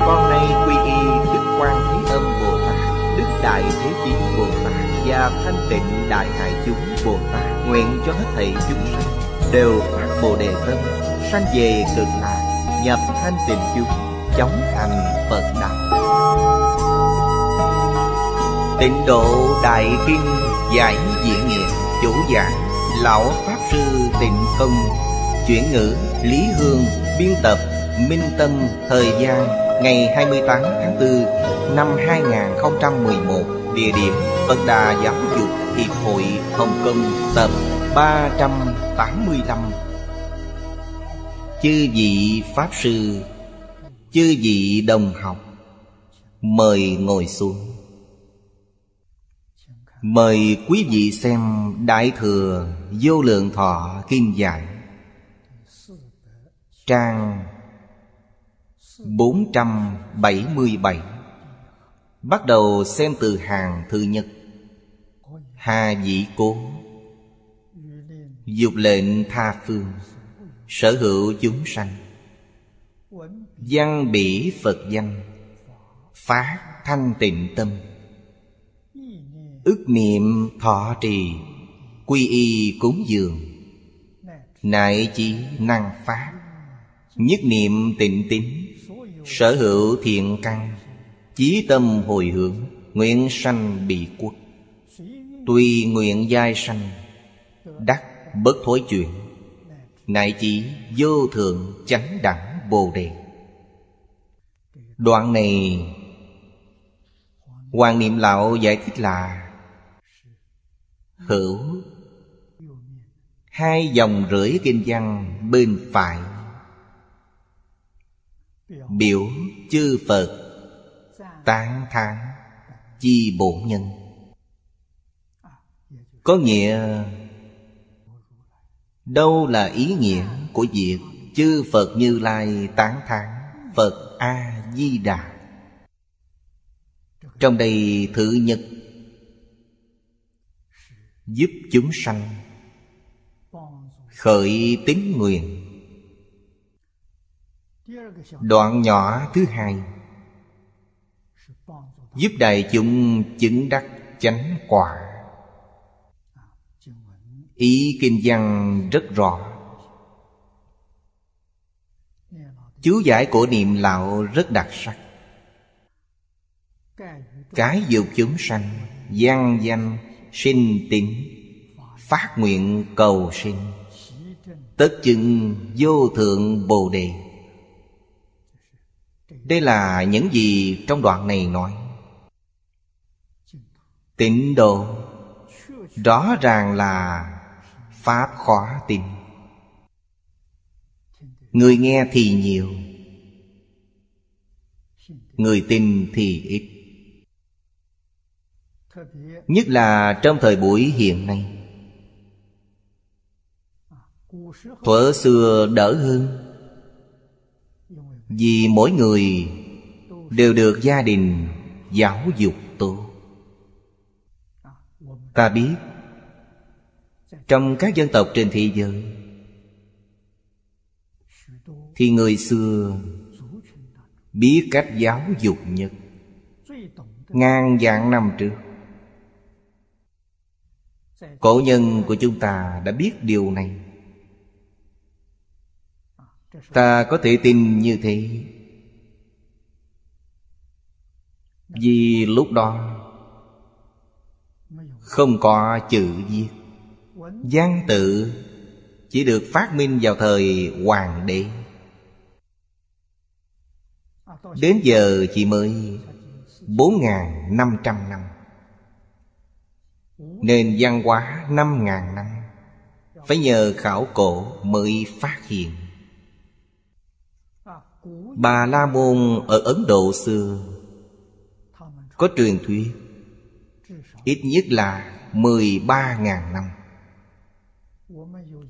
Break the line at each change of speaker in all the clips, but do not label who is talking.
con nay quy y Đức Quan Thế Âm Bồ Tát, Đức Đại Thế Chí Bồ Tát Và Thanh Tịnh Đại Hải Chúng Bồ Tát Nguyện cho hết thảy chúng sanh Đều phát Bồ Đề Tâm Sanh về cực lạc Nhập thanh tịnh chúng Chóng thành Phật Đạo. Tịnh độ Đại Kinh Giải Diễn Nghĩa Chủ giảng Lão Pháp Sư Tịnh Công, Chuyển ngữ Lý Hương, Biên tập Minh Tâm Thời gian. Ngày 28 tháng 4 Năm 2011 Địa điểm Phật Đà Giáo dục Hiệp hội Hồng Kông, Tập 385 Chư vị Pháp Sư, Chư vị đồng học, Mời ngồi xuống. Mời quý vị xem Đại Thừa Vô Lượng Thọ Kim Giải Trang 477 Bắt đầu xem từ hàng thứ nhất. Hà dĩ cố. Dục lệnh tha phương. Sở hữu chúng sanh. Văn bỉ Phật danh Phát thanh tịnh tâm. Ước niệm thọ trì. Quy y cúng dường. Nại chỉ năng phá Nhất niệm tịnh tín. Sở hữu thiện căn, Chí tâm hồi hướng, Nguyện sanh bị quốc. Tùy nguyện giai sanh, Đắc bất thối chuyển Nại chỉ vô thượng chánh đẳng bồ đề. Đoạn này, Hoàng Niệm Lão giải thích là, Hữu Hai dòng rưỡi kinh văn bên phải Biểu chư Phật. Tán thán. Chi bổn nhân. Có nghĩa Đâu là ý nghĩa của việc Chư Phật Như Lai tán thán Phật A-di-đà? Trong đây thứ nhất Giúp chúng sanh Khởi tín nguyện Đoạn nhỏ thứ hai. Giúp đại chúng chứng đắc chánh quả. Ý kinh văn rất rõ. Chú giải của niệm lão rất đặc sắc. Cái dục chúng sanh gian danh sinh tín Phát nguyện cầu sinh, Tất chừng vô thượng bồ đề. Đây là những gì trong đoạn này nói. Tịnh độ Rõ ràng là Pháp khóa tin. Người nghe thì nhiều, Người tin thì ít. Nhất là trong thời buổi hiện nay. Thuở xưa đỡ hơn. Vì mỗi người Đều được gia đình giáo dục tốt. Ta biết, Trong các dân tộc trên thế giới, Thì người xưa Biết cách giáo dục nhất Ngàn vạn năm trước. Cổ nhân của chúng ta đã biết điều này. Ta có thể tin như thế. Vì lúc đó Không có chữ viết. Văn tự Chỉ được phát minh vào thời hoàng đế. Đến giờ chỉ mới bốn ngàn năm trăm năm, Nền văn hóa năm ngàn năm. Phải nhờ khảo cổ mới phát hiện. Bà La Môn ở Ấn Độ xưa. Có truyền thuyết, Ít nhất là 13.000 năm.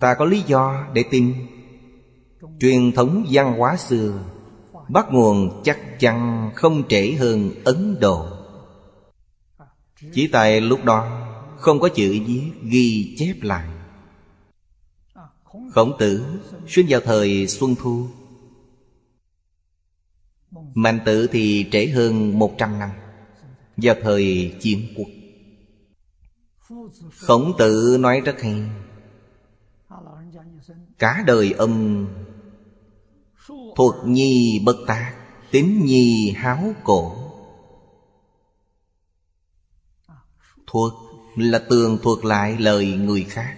Ta có lý do để tin. Truyền thống văn hóa xưa, Bắt nguồn chắc chắn không trễ hơn Ấn Độ. Chỉ tại lúc đó, Không có chữ viết ghi chép lại. Khổng tử, sinh vào thời Xuân Thu Mạnh tử thì trễ hơn 100 năm. Vào thời chiến quốc. Khổng tử nói rất hay. Cả đời ông thuộc nhi bất tác, Tính nhi háo cổ. Thuộc là tường, thuộc lại lời người khác,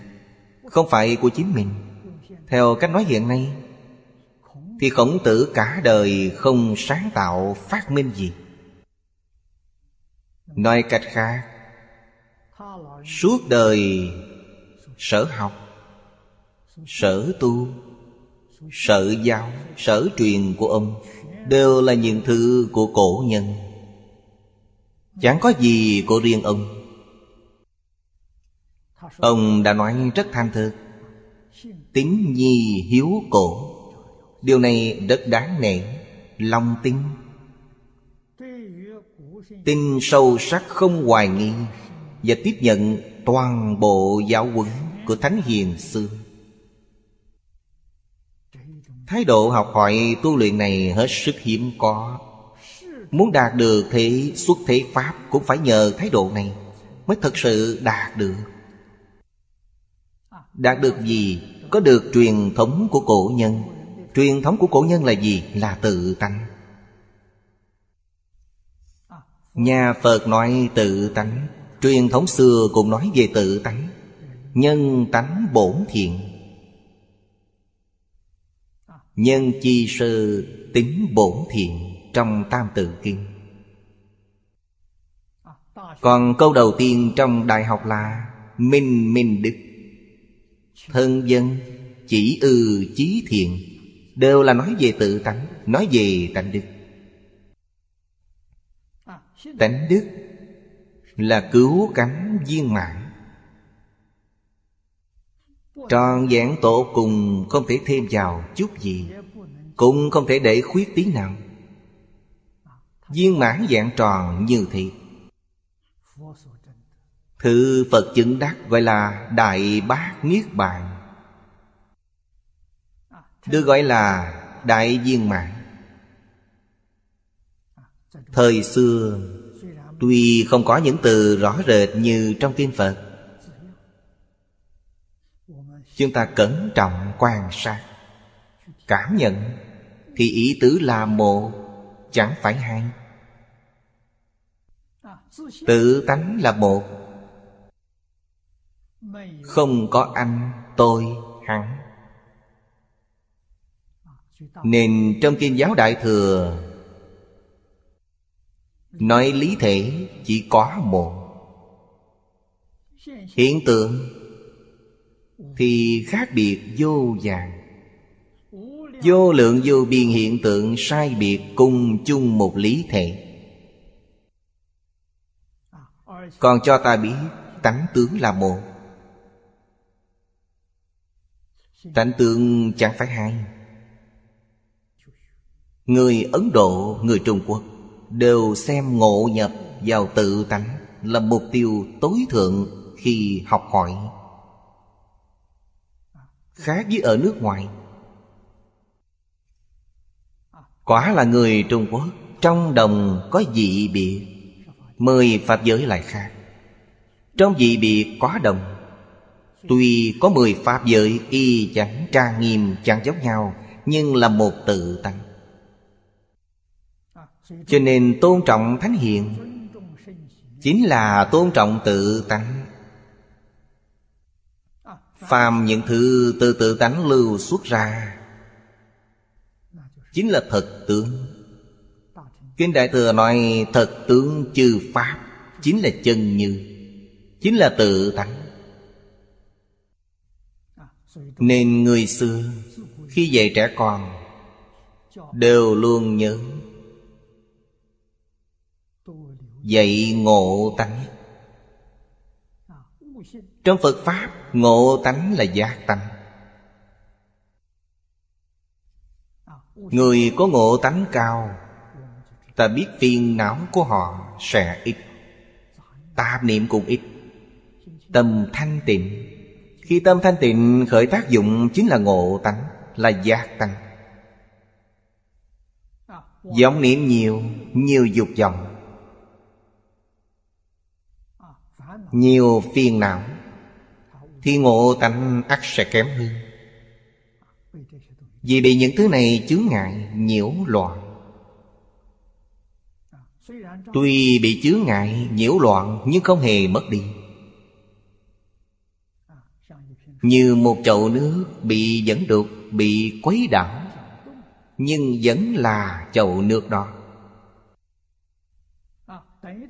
Không phải của chính mình. Theo cách nói hiện nay thì khổng tử cả đời không sáng tạo phát minh gì. Nói cách khác, Suốt đời sở học, Sở tu, Sở giáo, Sở truyền của ông Đều là những thứ của cổ nhân. Chẳng có gì của riêng ông. Ông đã nói rất tham thực, Tính nhi hiếu cổ. Điều này rất đáng nể, Lòng tin. Tin sâu sắc không hoài nghi Và tiếp nhận toàn bộ giáo huấn Của Thánh Hiền xưa Thái độ học hỏi tu luyện này hết sức hiếm có. Muốn đạt được thế xuất thế Pháp Cũng phải nhờ thái độ này Mới thật sự đạt được. Đạt được gì? Có được truyền thống của cổ nhân. Truyền thống của cổ nhân là gì? Là tự tánh. Nhà Phật nói tự tánh. Truyền thống xưa cũng nói về tự tánh. Nhân tánh bổn thiện. Nhân chi sơ tính bổn thiện Trong Tam Tự Kinh. Còn câu đầu tiên trong Đại học là Minh Minh Đức. Thân dân, chỉ ư, chí thiện. Đều là nói về tự tánh, Nói về tánh đức. Tánh đức Là cứu cánh viên mãn. Tròn vẹn tổ cùng không thể thêm vào chút gì, Cũng không thể để khuyết tí nào. Viên mãn dạng tròn như thị Thứ Phật chứng đắc gọi là Đại Bát Niết Bàn. Được gọi là Đại Viên Mãn. Thời xưa Tuy không có những từ rõ rệt như trong kinh Phật Chúng ta cẩn trọng quan sát Cảm nhận Thì ý tứ là một Chẳng phải hai. Tự tánh là một. Không có anh, tôi, hắn. Nên trong kinh giáo Đại Thừa, Nói lý thể chỉ có một. Hiện tượng Thì khác biệt vô vàng. Vô lượng vô biên hiện tượng sai biệt cùng chung một lý thể. Còn cho ta biết, tánh tướng là một. Tánh tướng chẳng phải hai. Người Ấn Độ, người Trung Quốc Đều xem ngộ nhập vào tự tánh Là mục tiêu tối thượng khi học hỏi. Khác với ở nước ngoài Quả là người Trung Quốc Trong đồng có dị biệt Mười Pháp giới lại khác. Trong dị biệt có đồng Tuy có mười Pháp giới y chẳng trang nghiêm chẳng giống nhau Nhưng là một tự tánh. Cho nên tôn trọng Thánh Hiền Chính là tôn trọng tự tánh. Phàm những thứ từ tự tánh lưu xuất ra Chính là thật tướng. Kinh Đại Thừa nói thật tướng chư Pháp Chính là chân như, Chính là tự tánh. Nên người xưa Khi dạy trẻ con Đều luôn nhớ Dạy ngộ tánh. Trong Phật Pháp, Ngộ tánh là giác tánh. Người có ngộ tánh cao, Ta biết phiền não của họ sẽ ít Tạp niệm cũng ít. Tâm thanh tịnh. Khi tâm thanh tịnh, khởi tác dụng Chính là ngộ tánh, Là giác tánh. Vọng niệm nhiều Nhiều dục vọng. Nhiều phiền não. Thì ngộ tánh ắt sẽ kém hơn. Vì bị những thứ này chướng ngại, nhiễu loạn. Tuy bị chướng ngại, nhiễu loạn, Nhưng không hề mất đi. Như một chậu nước bị dẫn đục Bị quấy đảo, Nhưng vẫn là chậu nước đó.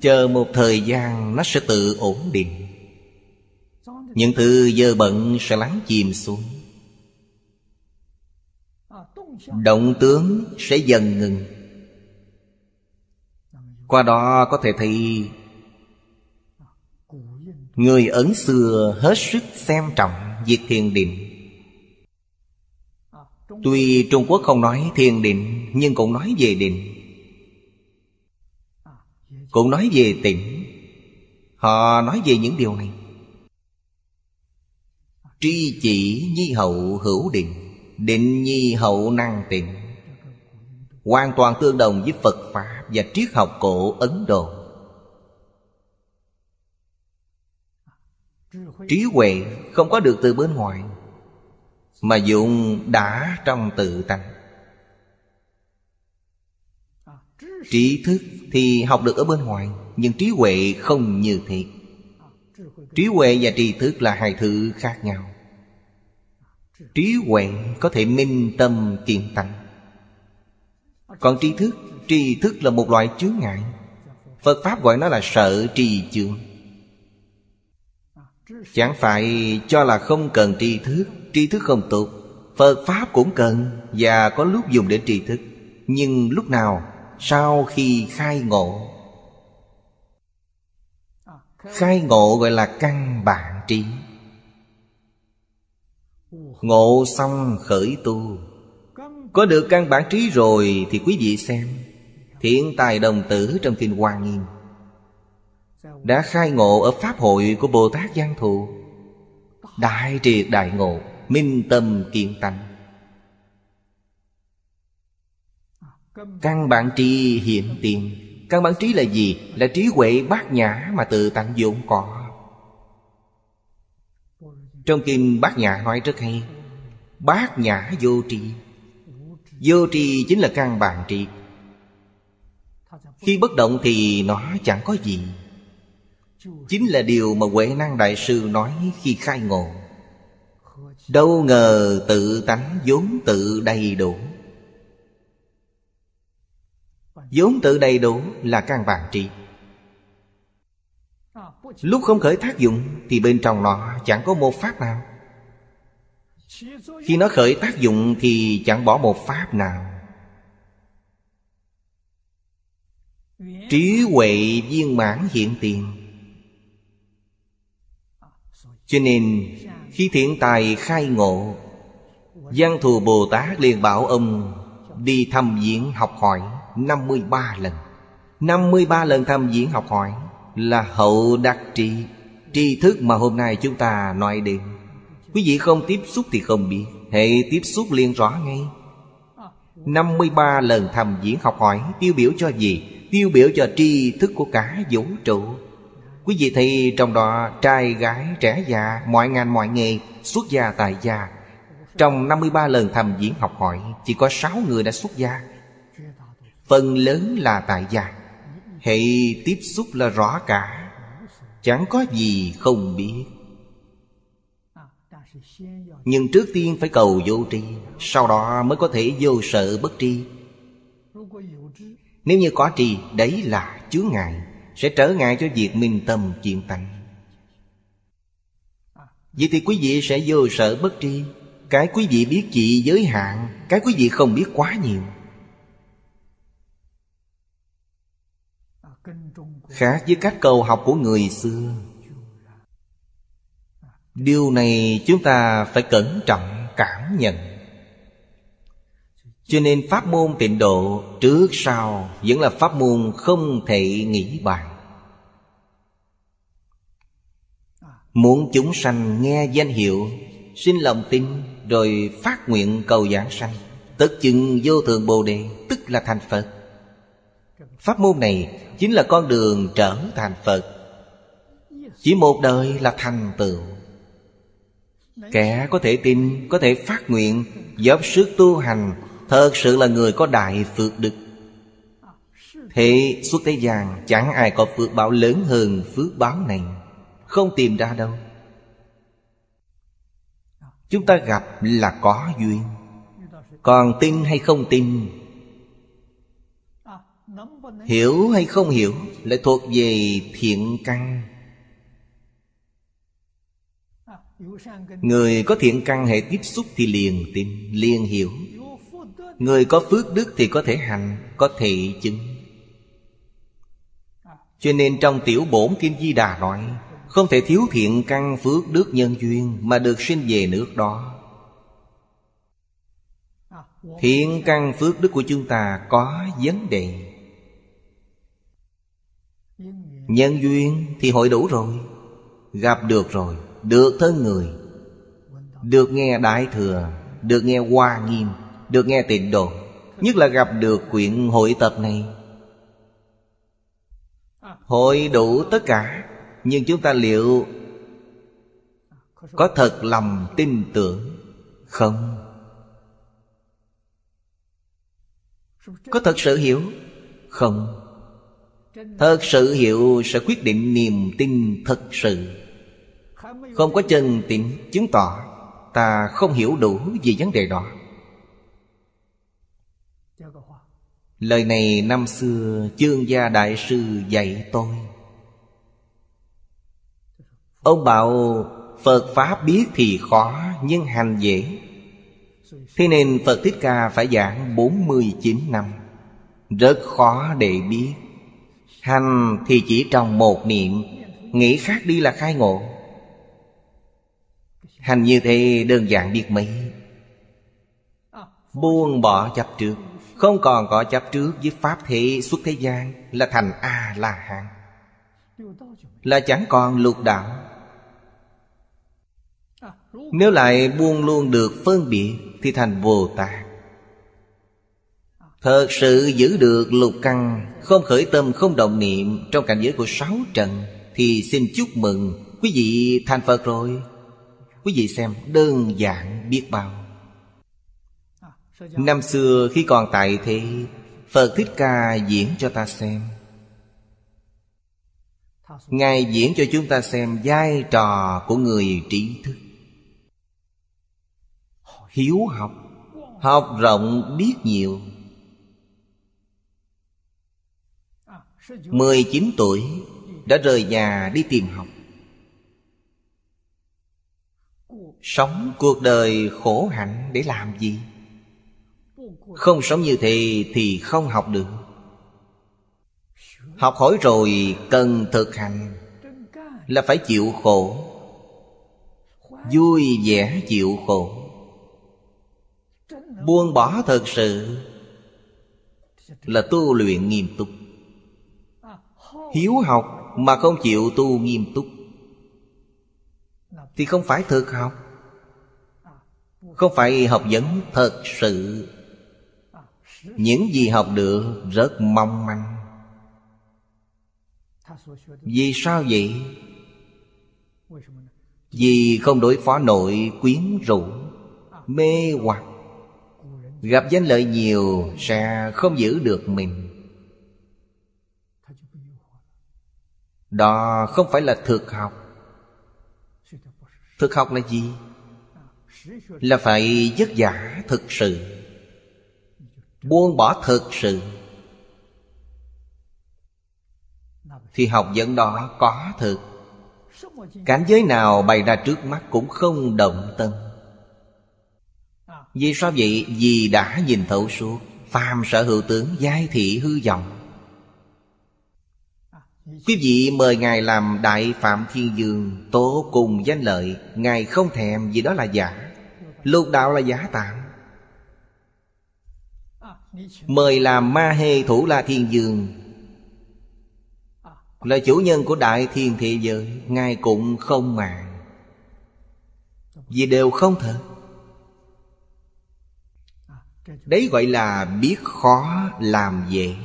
Chờ một thời gian nó sẽ tự ổn định. Những thứ dơ bận sẽ lắng chìm xuống. Động tướng sẽ dần ngừng. Qua đó có thể thấy Người ấn xưa hết sức xem trọng việc thiền định. Tuy Trung Quốc không nói thiền định, Nhưng cũng nói về định. Cũng nói về tỉnh Họ nói về những điều này. Tri chỉ nhi hậu hữu định Định nhi hậu năng tịnh. Hoàn toàn tương đồng với Phật Pháp Và triết học cổ Ấn Độ. Trí huệ không có được từ bên ngoài, Mà dụng đã trong tự tánh. Trí thức thì học được ở bên ngoài, Nhưng trí huệ không như thế. Trí huệ và trí thức là hai thứ khác nhau. Trí huệ có thể minh tâm kiên tánh. Còn trí thức Trí thức là một loại chướng ngại. Phật Pháp gọi nó là sợ trì chướng. Chẳng phải cho là không cần tri thức Tri thức không tốt. Phật Pháp cũng cần Và có lúc dùng để tri thức. Nhưng lúc nào sau khi khai ngộ. Khai ngộ gọi là căn bản trí. Ngộ xong khởi tu. Có được căn bản trí rồi Thì quý vị xem Thiện tài đồng tử trong kinh Hoa Nghiêm. Đã khai ngộ ở Pháp hội của Bồ Tát Giang Thù. Đại triệt đại ngộ Minh tâm kiên tánh Căn bản trí hiện tiền. Căn bản trí là gì? Là trí huệ bát nhã mà tự tánh vốn có. Trong kinh bát nhã nói rất hay, Bát nhã vô tri. Vô tri chính là căn bản trí. Khi bất động thì nó chẳng có gì. Chính là điều mà Huệ Năng Đại Sư nói khi khai ngộ. Đâu ngờ tự tánh vốn tự đầy đủ vốn tự đầy đủ là căn bản trị Lúc không khởi tác dụng Thì bên trong nó chẳng có một pháp nào. Khi nó khởi tác dụng Thì chẳng bỏ một pháp nào. Trí huệ viên mãn hiện tiền. Cho nên, khi thiện tài khai ngộ Văn thù Bồ Tát liền bảo ông Đi thăm viếng học hỏi. 53 lần. 53 lần thăm diễn học hỏi Là hậu đặc trị Tri thức mà hôm nay chúng ta nói đến. Quý vị không tiếp xúc thì không biết Hệ tiếp xúc liền rõ ngay. 53 lần thăm diễn học hỏi Tiêu biểu cho gì? Tiêu biểu cho tri thức của cả vũ trụ. Quý vị thấy trong đó trai, gái, trẻ già, Mọi ngành, mọi nghề, xuất gia tại gia. Trong 53 lần tham diễn học hỏi, Chỉ có 6 người đã xuất gia. Phần lớn là tại gia. Hệ tiếp xúc là rõ cả. Chẳng có gì không biết. Nhưng trước tiên phải cầu vô tri, Sau đó mới có thể vô sợ bất tri. Nếu như có tri, Đấy là chướng ngại sẽ trở ngại cho việc minh tâm chuyện tánh. Vậy thì quý vị sẽ vô sợ bất tri. Cái quý vị biết chỉ giới hạn, Cái quý vị không biết quá nhiều. Khác với cách cầu học của người xưa. Điều này chúng ta phải cẩn trọng cảm nhận. Cho nên pháp môn tịnh độ trước sau Vẫn là pháp môn không thể nghĩ bàn Muốn chúng sanh nghe danh hiệu xin lòng tin Rồi phát nguyện cầu giảng sanh, Tất chừng vô thượng Bồ Đề, Tức là thành Phật. Pháp môn này chính là con đường trở thành Phật. Chỉ một đời là thành tựu. Kẻ có thể tin, có thể phát nguyện Dốc sức tu hành Thật sự là người có đại phước đức. Thế suốt thế gian Chẳng ai có phước báo lớn hơn phước báo này. Không tìm ra đâu. Chúng ta gặp là có duyên. Còn tin hay không tin Hiểu hay không hiểu Lại thuộc về thiện căn. Người có thiện căn hệ tiếp xúc thì liền tin, liền hiểu. Người có phước đức thì có thể hành, có thể chứng. Cho nên trong tiểu bổn Kim Di Đà nói Không thể thiếu thiện căn phước đức nhân duyên Mà được sinh về nước đó. Thiện căn phước đức của chúng ta có vấn đề. Nhân duyên thì hội đủ rồi. Gặp được rồi, Được thân người. Được nghe Đại Thừa, Được nghe Hoa Nghiêm, Được nghe Tịnh Độ. Nhất là gặp được quyển hội tập này. Hội đủ tất cả, Nhưng chúng ta liệu Có thật lòng tin tưởng Không? Có thật sự hiểu Không? Thật sự hiểu sẽ quyết định niềm tin thật sự. Không có chân tín chứng tỏ, Ta không hiểu đủ về vấn đề đó. Lời này năm xưa chương gia đại sư dạy tôi. Ông bảo, Phật Pháp biết thì khó, Nhưng hành dễ. Thế nên Phật Thích Ca phải giảng 49 năm. Rất khó để biết. Hành thì chỉ trong một niệm, Nghĩ khác đi là khai ngộ. Hành như thế đơn giản biết mấy. Buông bỏ chấp trước, Không còn có chấp trước với Pháp thế xuất thế gian Là thành A-la-hán. Là chẳng còn lục đạo. Nếu lại buông luôn được phân biệt Thì thành Bồ Tát Thật sự giữ được lục căn, Không khởi tâm, không động niệm Trong cảnh giới của sáu trần, Thì xin chúc mừng Quý vị thành Phật rồi. Quý vị xem, đơn giản biết bao. Năm xưa khi còn tại thế, Phật Thích Ca diễn cho ta xem. Ngài diễn cho chúng ta xem vai trò của người trí thức. Hiếu học Học rộng biết nhiều. 19 tuổi, Đã rời nhà đi tìm học. Sống cuộc đời khổ hạnh để làm gì? Không sống như thế thì không học được. Học hỏi rồi cần thực hành Là phải chịu khổ. Vui vẻ chịu khổ. Buông bỏ thật sự Là tu luyện nghiêm túc. Hiếu học mà không chịu tu nghiêm túc. Thì không phải thực học, Không phải học vấn thật sự. Những gì học được rất mong manh. Vì sao vậy? Vì không đối phó nội quyến rũ, Mê hoặc. Gặp danh lợi nhiều Sẽ không giữ được mình. Đó không phải là thực học. Thực học là gì? Là phải dứt giả thực sự, Buông bỏ thực sự. Thì học dẫn đó có thực. Cảnh giới nào bày ra trước mắt cũng không động tâm. Vì sao vậy? Vì đã nhìn thấu suốt, Phàm sở hữu tướng, giai thị, hư vọng. Quý vị mời Ngài làm Đại Phạm Thiên Dương Tố cùng danh lợi. Ngài không thèm vì đó là giả. Lục đạo là giả tạm. Mời làm Ma Hê Thủ La Thiên Dương Là chủ nhân của Đại Thiên Thế Giới, Ngài cũng không màng. Vì đều không thật. Đấy gọi là biết khó làm dễ.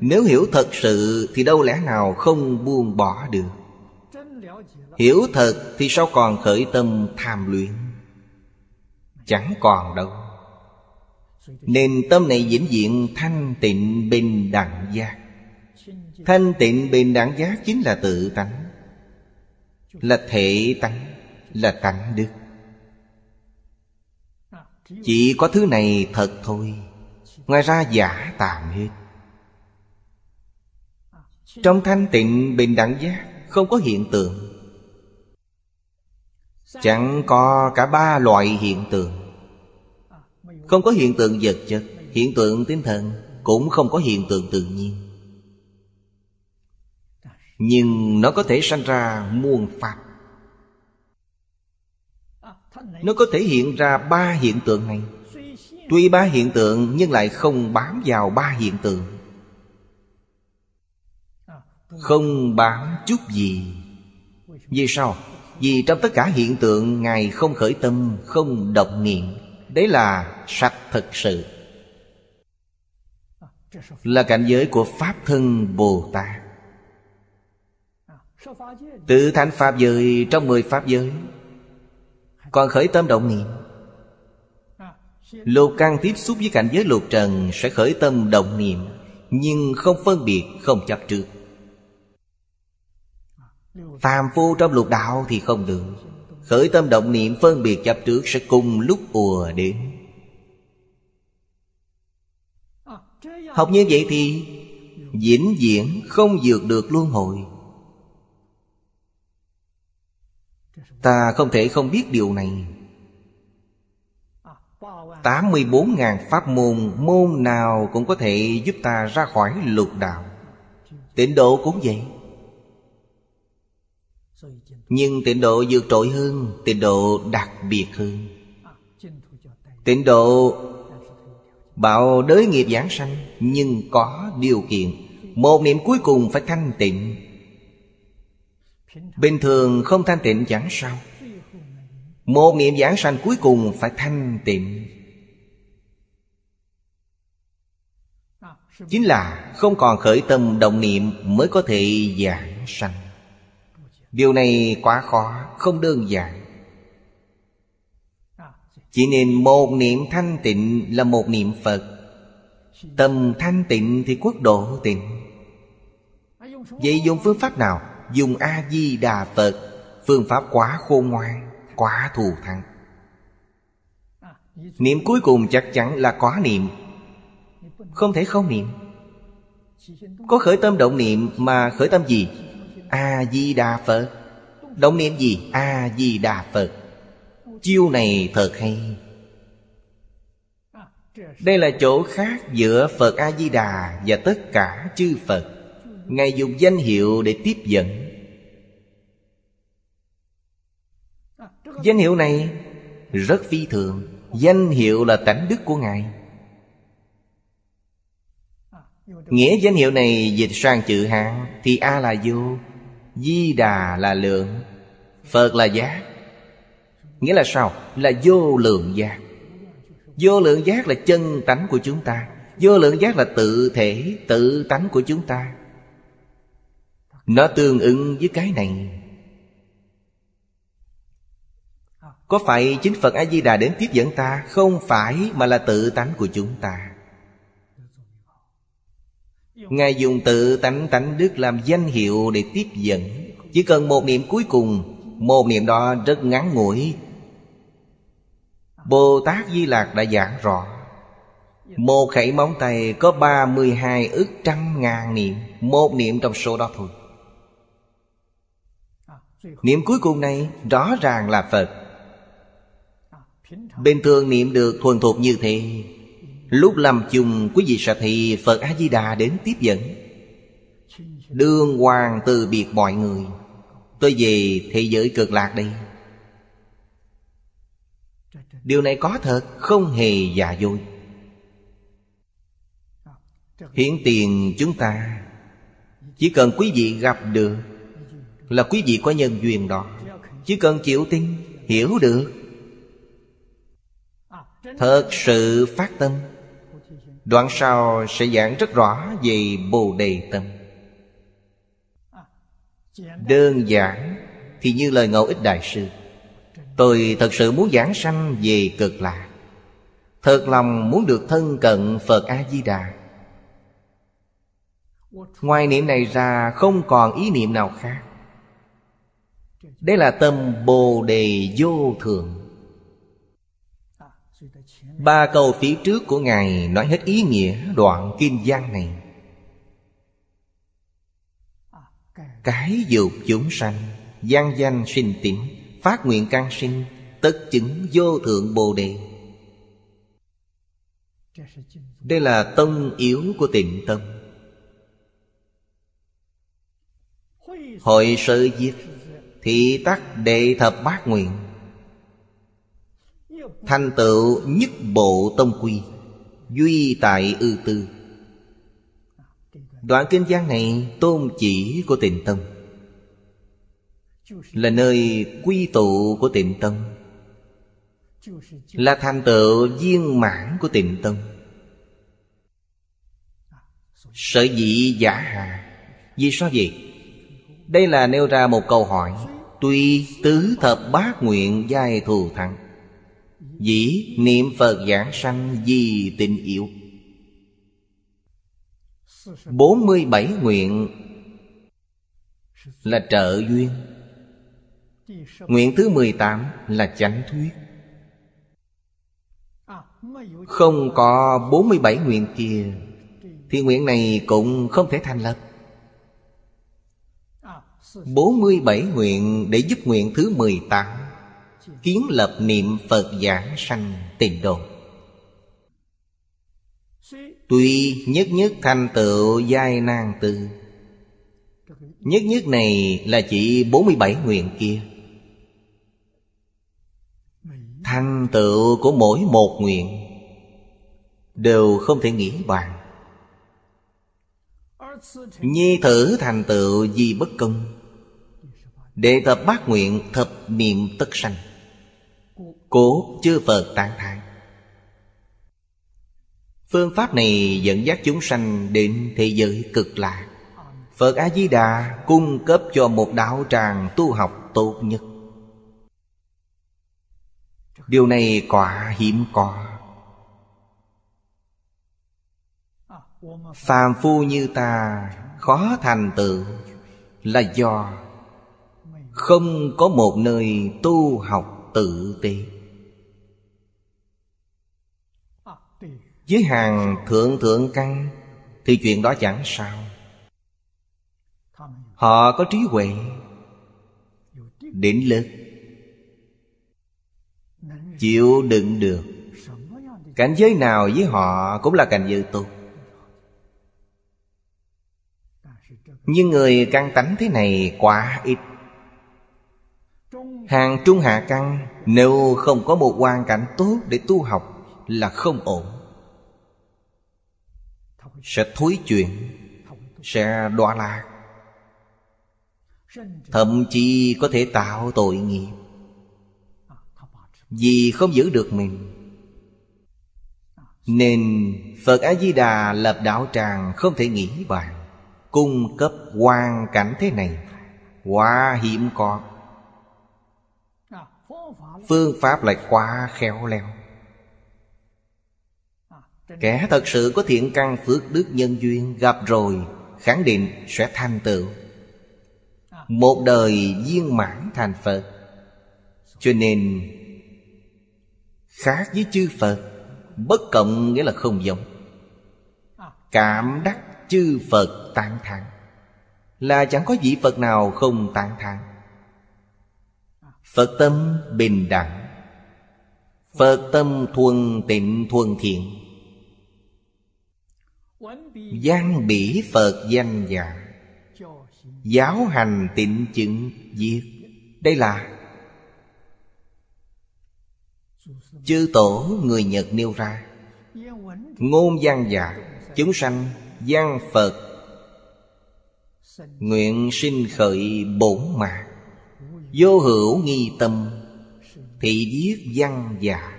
Nếu hiểu thật sự Thì đâu lẽ nào không buông bỏ được? Hiểu thật thì sao còn khởi tâm tham luyện? Chẳng còn đâu. Nên tâm này vĩnh diện thanh tịnh bình đẳng giác. Thanh tịnh bình đẳng giác chính là tự tánh. Là thể tánh, Là tánh đức. Chỉ có thứ này thật thôi. Ngoài ra giả tạm hết. Trong thanh tịnh bình đẳng giác, Không có hiện tượng. Chẳng có cả ba loại hiện tượng. Không có hiện tượng vật chất, Hiện tượng tinh thần, Cũng không có hiện tượng tự nhiên. Nhưng nó có thể sanh ra muôn pháp. Nó có thể hiện ra ba hiện tượng này. Tuy ba hiện tượng, nhưng lại không bám vào ba hiện tượng. Không bám chút gì. Vì sao? Vì trong tất cả hiện tượng Ngài không khởi tâm, không động niệm. Đấy là sạch thực sự. Là cảnh giới của Pháp thân Bồ Tát. Tự thành Pháp giới trong mười Pháp giới Còn khởi tâm động niệm. Lục căn tiếp xúc với cảnh giới lục trần Sẽ khởi tâm động niệm Nhưng không phân biệt, không chấp trước. Phàm phu trong lục đạo thì không được. Khởi tâm động niệm phân biệt chấp trước Sẽ cùng lúc ùa đến. Học như vậy thì Vĩnh viễn không vượt được luân hồi. Ta không thể không biết điều này. 84.000 pháp môn Môn nào cũng có thể giúp ta ra khỏi lục đạo. Tịnh độ cũng vậy nhưng tịnh độ vượt trội hơn, Tịnh độ đặc biệt hơn. Tịnh độ Bảo đới nghiệp giảng sanh, Nhưng có điều kiện. Một niệm cuối cùng phải thanh tịnh. Bình thường không thanh tịnh chẳng sao. Một niệm giảng sanh cuối cùng phải thanh tịnh. Chính là không còn khởi tâm đồng niệm Mới có thể giảng sanh. Điều này quá khó, không đơn giản. Chỉ nên một niệm thanh tịnh là một niệm Phật. Tâm thanh tịnh thì quốc độ tịnh. Vậy dùng phương pháp nào? Dùng A-di-đà Phật Phương pháp quá khôn ngoan Quá thù thắng. Niệm cuối cùng chắc chắn là quá niệm. Không thể không niệm. Có khởi tâm động niệm mà khởi tâm gì? A-di-đà Phật. Động niệm gì? A-di-đà Phật. Chiêu này thật hay. Đây là chỗ khác giữa Phật A-di-đà Và tất cả chư Phật. Ngài dùng danh hiệu để tiếp dẫn. Danh hiệu này rất phi thường. Danh hiệu là tánh đức của Ngài. Nghĩa danh hiệu này dịch sang chữ Hán Thì A là vô Di đà là lượng Phật là giác. Nghĩa là sao? Là vô lượng giác. Vô lượng giác là chân tánh của chúng ta. Vô lượng giác là tự thể, tự tánh của chúng ta. Nó tương ứng với cái này. Có phải chính Phật A-di-đà đến tiếp dẫn ta? Không phải mà là tự tánh của chúng ta. Ngài dùng tự tánh tánh đức làm danh hiệu để tiếp dẫn. Chỉ cần một niệm cuối cùng, Một niệm đó rất ngắn ngủi. Bồ Tát Di Lạc đã giảng rõ, Một khẩy móng tay có 32 ức trăm ngàn niệm, Một niệm trong số đó thôi. Niệm cuối cùng này rõ ràng là Phật. Bình thường niệm được thuần thuộc như thế Lúc làm chung quý vị sẽ thị Phật A-di-đà đến tiếp dẫn. Đương hoàng từ biệt mọi người, Tôi về thế giới cực lạc đây. Điều này có thật, Không hề giả dối. Hiện tiền chúng ta, Chỉ cần quý vị gặp được Là quý vị có nhân duyên đó. Chỉ cần chịu tin, Hiểu được, Thật sự phát tâm. Đoạn sau sẽ giảng rất rõ về Bồ Đề Tâm. Đơn giản Thì như lời ngẫu ích đại sư, Tôi thật sự muốn giảng sanh về cực lạc. Thật lòng muốn được thân cận Phật A-di-đà. Ngoài niệm này ra không còn ý niệm nào khác. Đây là tâm Bồ Đề Vô Thường. Ba câu phía trước của Ngài nói hết ý nghĩa đoạn kim giang này. Cái dục chúng sanh, gian danh sinh tỉnh Phát nguyện can sinh, Tất chứng vô thượng Bồ Đề. Đây là tâm yếu của tịnh tâm. Hội sự diệt Thị tắc đệ thập bát nguyện. Thành tựu nhất bộ tông quy, Duy tại ư tư Đoạn kinh giang này tôn chỉ của tịnh tâm, Là nơi quy tụ của tịnh tâm, Là thành tựu viên mãn của tịnh tâm Sở dĩ giả hà, Vì sao vậy? Đây là nêu ra một câu hỏi, Tuy tứ thập bát nguyện giai thù thắng Dĩ niệm Phật giảng sanh vì tình yêu. 47 nguyện là trợ duyên. Nguyện thứ 18 là chánh thuyết. Không có 47 nguyện kia, Thì nguyện này cũng không thể thành lập. 47 nguyện để giúp nguyện thứ 18 Kiến lập niệm Phật giảng sanh tịnh độ Tuy nhất nhất thành tựu giai nan tư, Nhất nhất này là chỉ 47 nguyện kia. Thành tựu của mỗi một nguyện Đều không thể nghĩ bàn. Nhi thử thành tựu gì bất công Đệ thập bát nguyện thập niệm tất sanh. Cố chư Phật tán thán Phương pháp này dẫn dắt chúng sanh đến thế giới cực lạc Phật A-di-đà cung cấp cho một đạo tràng tu học tốt nhất. Điều này quả hiếm có. Phàm phu như ta, khó thành tựu Là do không có một nơi tu học tự tiện Với hàng thượng thượng căn Thì chuyện đó chẳng sao. Họ có trí huệ, Định lực, Chịu đựng được. Cảnh giới nào với họ cũng là cảnh giới tốt. Nhưng người căn tánh thế này quá ít. Hàng trung hạ căn Nếu không có một hoàn cảnh tốt để tu học Là không ổn. Sẽ thối chuyện Sẽ đọa lạc. Thậm chí có thể tạo tội nghiệp. Vì không giữ được mình, Nên Phật A-di-đà lập đạo tràng không thể nghĩ bàn, Cung cấp hoàn cảnh thế này, Quá hiểm có. Phương pháp lại quá khéo léo. Kẻ thật sự có thiện căn phước đức nhân duyên Gặp rồi, khẳng định sẽ thành tựu. Một đời viên mãn thành Phật. Cho nên, Khác với chư Phật, Bất cộng nghĩa là không giống. Cảm đắc chư Phật tán thán. Là chẳng có vị Phật nào không tán thán. Phật tâm bình đẳng. Phật tâm thuần tịnh thuần thiện. Giang bỉ Phật danh giả Giáo hành tịnh chứng diệt Đây là Chư tổ người Nhật nêu ra. Ngôn gian giả Chúng sanh gian Phật Nguyện sinh khởi bổn mạng. Vô hữu nghi tâm Thị viết văn giả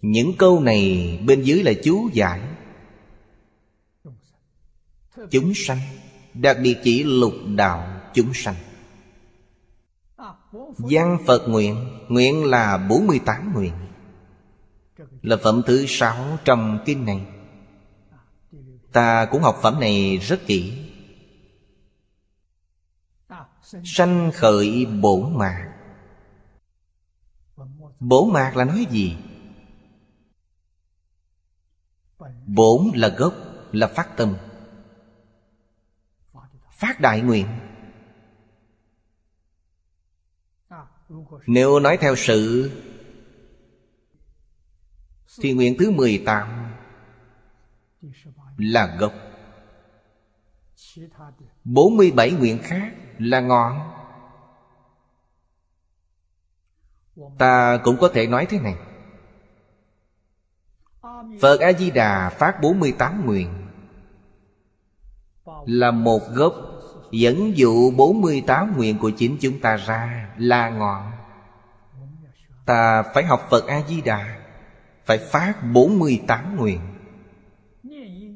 những câu này bên dưới là chú giải. Chúng sanh, Đặc biệt chỉ lục đạo chúng sanh. Văn Phật nguyện Nguyện là 48 nguyện. Là phẩm thứ sáu trong kinh này. Ta cũng học phẩm này rất kỹ. Sanh khởi bổn mạc. Bổn mạc là nói gì? Bổn là gốc, là phát tâm. Phát đại nguyện. Nếu nói theo sự Thì nguyện thứ 18 Là gốc. 47 nguyện khác là ngọn. Ta cũng có thể nói thế này. Phật A-di-đà phát 48 nguyện. Là một gốc Dẫn dụ 48 nguyện của chính chúng ta ra là ngọn. Ta phải học Phật A-di-đà Phải phát 48 nguyện.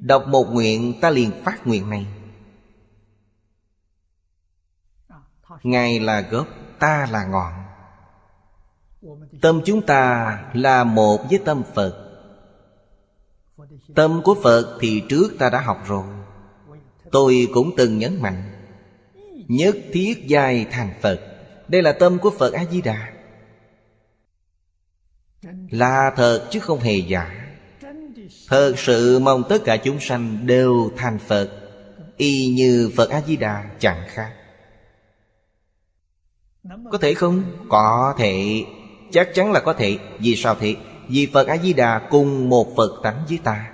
Đọc một nguyện ta liền phát nguyện này. Ngài là gốc, ta là ngọn. Tâm chúng ta là một với tâm Phật. Tâm của Phật thì trước ta đã học rồi. Tôi cũng từng nhấn mạnh, Nhất thiết giai thành Phật. Đây là tâm của Phật A-di-đà. Là thật chứ không hề giả. Thật sự mong tất cả chúng sanh đều thành Phật, Y như Phật A-di-đà chẳng khác. Có thể không? Có thể. Chắc chắn là có thể. Vì sao thế? Vì Phật A-di-đà cùng một Phật tánh với ta.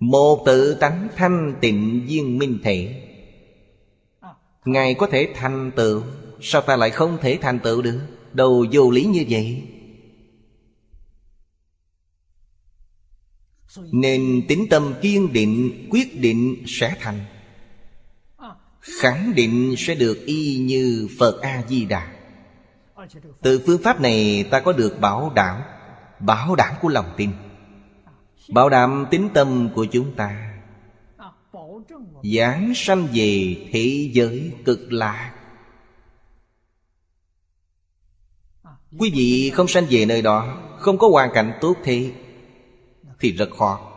Một tự tánh thanh tịnh viên minh thể. Ngài có thể thành tựu. Sao ta lại không thể thành tựu được? Đầu vô lý như vậy? Nên tính tâm kiên định, Quyết định sẽ thành. Khẳng định sẽ được y như Phật A-di-đà. Từ phương pháp này ta có được bảo đảm Bảo đảm của lòng tin. Bảo đảm tính tâm của chúng ta. Giảng sanh về thế giới cực lạc Quý vị không sanh về nơi đó, Không có hoàn cảnh tốt thế, Thì rất khó.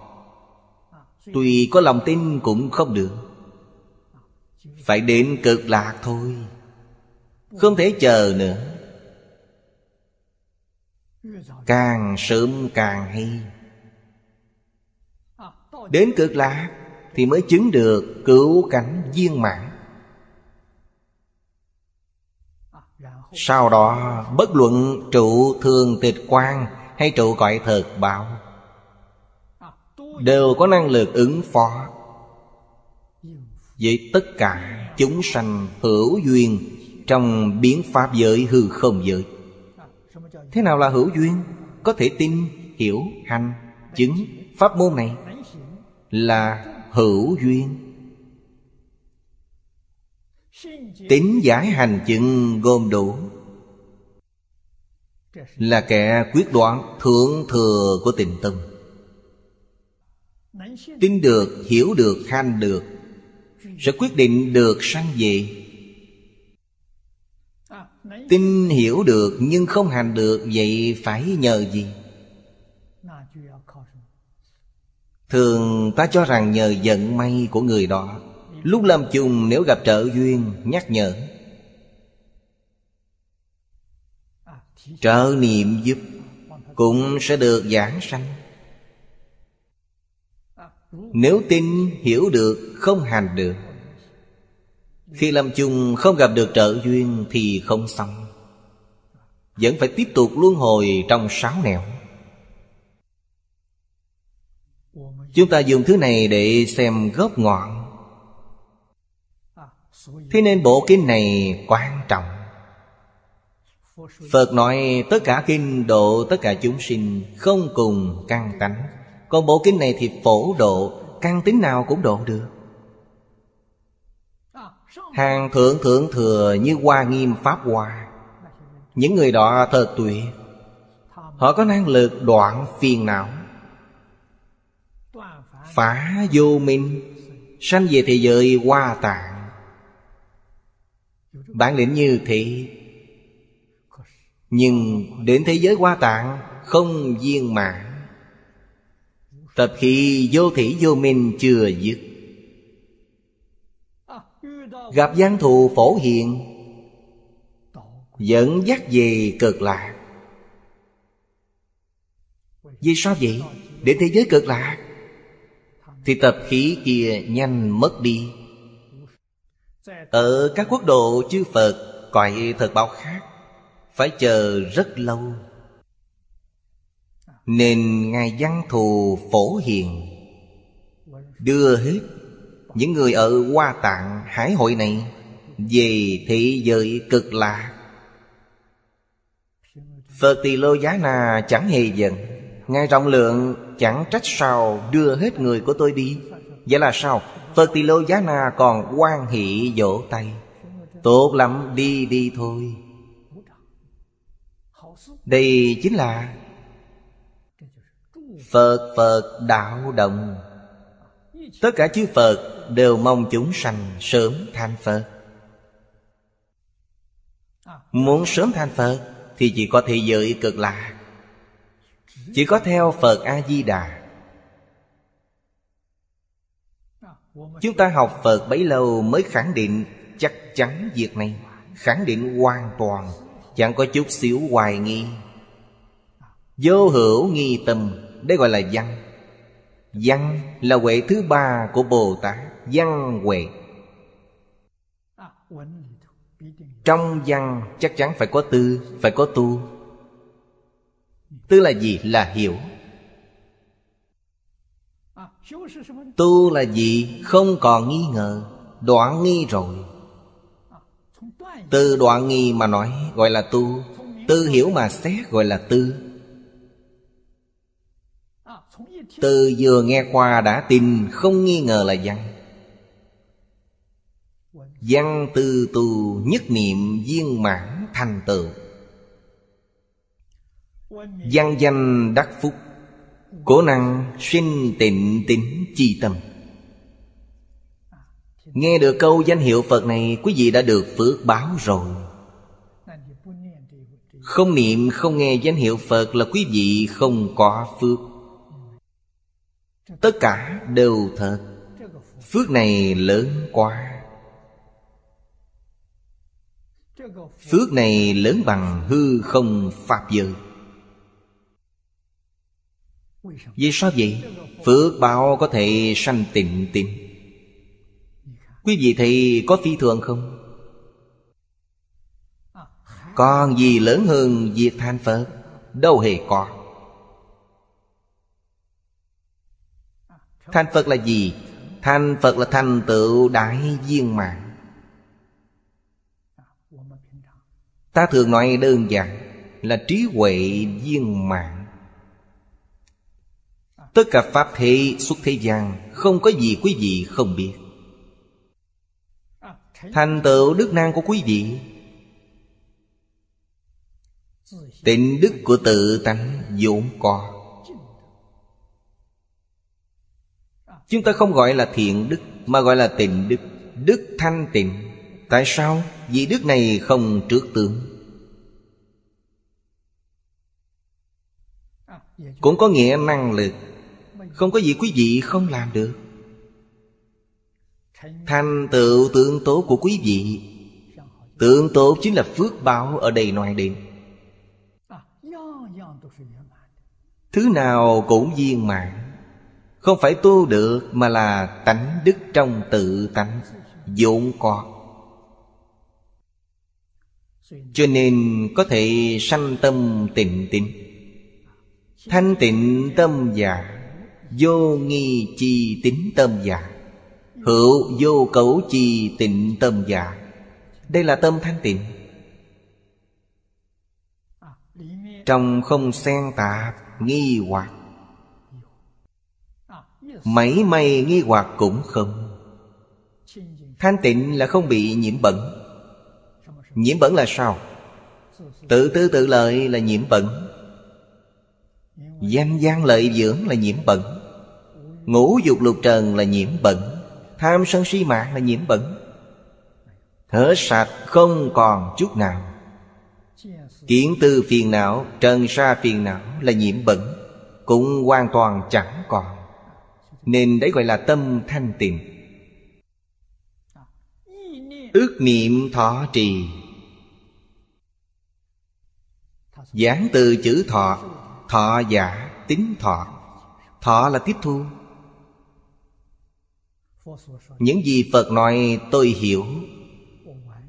Tùy có lòng tin cũng không được. Phải đến cực lạc thôi. Không thể chờ nữa. Càng sớm càng hay. Đến cực lạc Thì mới chứng được cứu cảnh viên mãn. Sau đó, bất luận trụ thường tịch quan Hay trụ cõi thật báo, Đều có năng lực ứng phó. Với tất cả chúng sanh hữu duyên Trong biến pháp giới hư không giới. Thế nào là hữu duyên? Có thể tin, hiểu, hành, chứng Pháp môn này Là hữu duyên. Tính giải hành chứng gồm đủ. Là kẻ quyết đoán thượng thừa của tình tâm. Tin được, hiểu được, hành được Sẽ quyết định được sanh về. Tin hiểu được nhưng không hành được, Vậy phải nhờ gì? Thường ta cho rằng nhờ vận may của người đó. Lúc làm chung nếu gặp trợ duyên, Nhắc nhở. Trợ niệm giúp, Cũng sẽ được giảng sanh. Nếu tin hiểu được, Không hành được. Khi làm chung không gặp được trợ duyên Thì không xong. Vẫn phải tiếp tục luân hồi trong sáu nẻo. Chúng ta dùng thứ này để xem gốc ngọn. Thế nên bộ kinh này quan trọng. Phật nói tất cả kinh độ, tất cả chúng sinh Không cùng căn tánh. Còn bộ kinh này thì phổ độ, Căn tính nào cũng độ được. Hàng thượng thượng thừa như hoa nghiêm pháp hoa. Những người đó thật tuyệt Họ có năng lực đoạn phiền não. Phá vô minh, Sanh về thế giới hoa tạng. Bản lĩnh như thị Nhưng đến thế giới hoa tạng Không viên mãn. Tập khi vô thủy vô minh chưa dứt. Gặp gian thù phổ hiện Dẫn dắt về cực lạc. Vì sao vậy? để thế giới cực lạc Thì tập khí kia nhanh mất đi. Ở các quốc độ chư Phật Cõi thật báo khác, Phải chờ rất lâu. Nên Ngài Văn Thù Phổ Hiền, Đưa hết những người ở Hoa Tạng Hải hội này Về thị giới cực lạ. Phật Tỳ Lô Giá Na chẳng hề giận Ngài rộng lượng chẳng trách sao đưa hết người của tôi đi. Vậy là sao? Phật Tỳ Lô Giá Na còn quan hỷ vỗ tay. Tốt lắm, đi đi thôi. Đây chính là Phật Phật đạo động Tất cả chư Phật đều mong chúng sanh sớm thành Phật. Muốn sớm thành Phật Thì chỉ có thế giới cực lạ. Chỉ có theo Phật A-di-đà. Chúng ta học Phật bấy lâu mới khẳng định chắc chắn việc này, Khẳng định hoàn toàn, Chẳng có chút xíu hoài nghi. Vô hữu nghi tâm, Đây gọi là văn. Văn là huệ thứ ba của Bồ Tát, Văn huệ. Trong văn chắc chắn phải có tư, Phải có tu. Tư là gì? Là hiểu. Tu là gì? Không còn nghi ngờ Đoạn nghi rồi. Từ đoạn nghi mà nói, gọi là tu. Tư hiểu mà xét, gọi là tư từ vừa nghe qua đã tin Không nghi ngờ là văn. Văn tư tu nhất niệm viên mãn thành tựu. Văn danh đắc phúc Cố năng sinh tịnh tính chi tâm. Nghe được câu danh hiệu Phật này Quý vị đã được phước báo rồi. Không niệm không nghe danh hiệu Phật Là quý vị không có phước Tất cả đều thật Phước này lớn quá Phước này lớn bằng hư không Pháp giới Vì sao vậy? Phước báo có thể sanh tịnh tịnh Quý vị thì có phi thường không? Còn gì lớn hơn việc than Phật? Đâu hề có Thành Phật là gì? Thành Phật là thành tựu đại viên mạng Ta thường nói đơn giản Là trí huệ viên mạng Tất cả Pháp thế xuất thế gian, Không có gì quý vị không biết. Thành tựu đức năng của quý vị. Tịnh đức của tự tánh vốn có. Chúng ta không gọi là thiện đức, Mà gọi là tịnh đức Đức thanh tịnh. Tại sao? Vì đức này không trước tướng Cũng có nghĩa năng lực. Không có gì quý vị không làm được. Thành tựu tượng tố của quý vị. Tượng tố chính là phước báo ở đây ngoài điện Thứ nào cũng viên mãn không phải tu được Mà là tánh đức trong tự tánh, vốn có. Cho nên có thể sanh tâm tịnh tịnh Thanh tịnh tâm già, Vô nghi chi tính tâm già. Hữu vô cấu chi tịnh tâm giả Đây là tâm thanh tịnh. Trong không xen tạp nghi hoặc Mấy may nghi hoặc cũng không. Thanh tịnh là không bị nhiễm bẩn. Nhiễm bẩn là sao? Tự tư tự lợi là nhiễm bẩn. Danh gian lợi dưỡng là nhiễm bẩn. Ngũ dục lục trần là nhiễm bẩn. Tham sân si mạng là nhiễm bẩn. Thở sạch không còn chút nào. Kiến tư phiền não, Trần sa phiền não là nhiễm bẩn. Cũng hoàn toàn chẳng còn. Nên đấy gọi là tâm thanh tịnh. Ước niệm thọ trì. Giảng từ chữ thọ Thọ giả tính thọ. Thọ là tiếp thu. Những gì Phật nói tôi hiểu,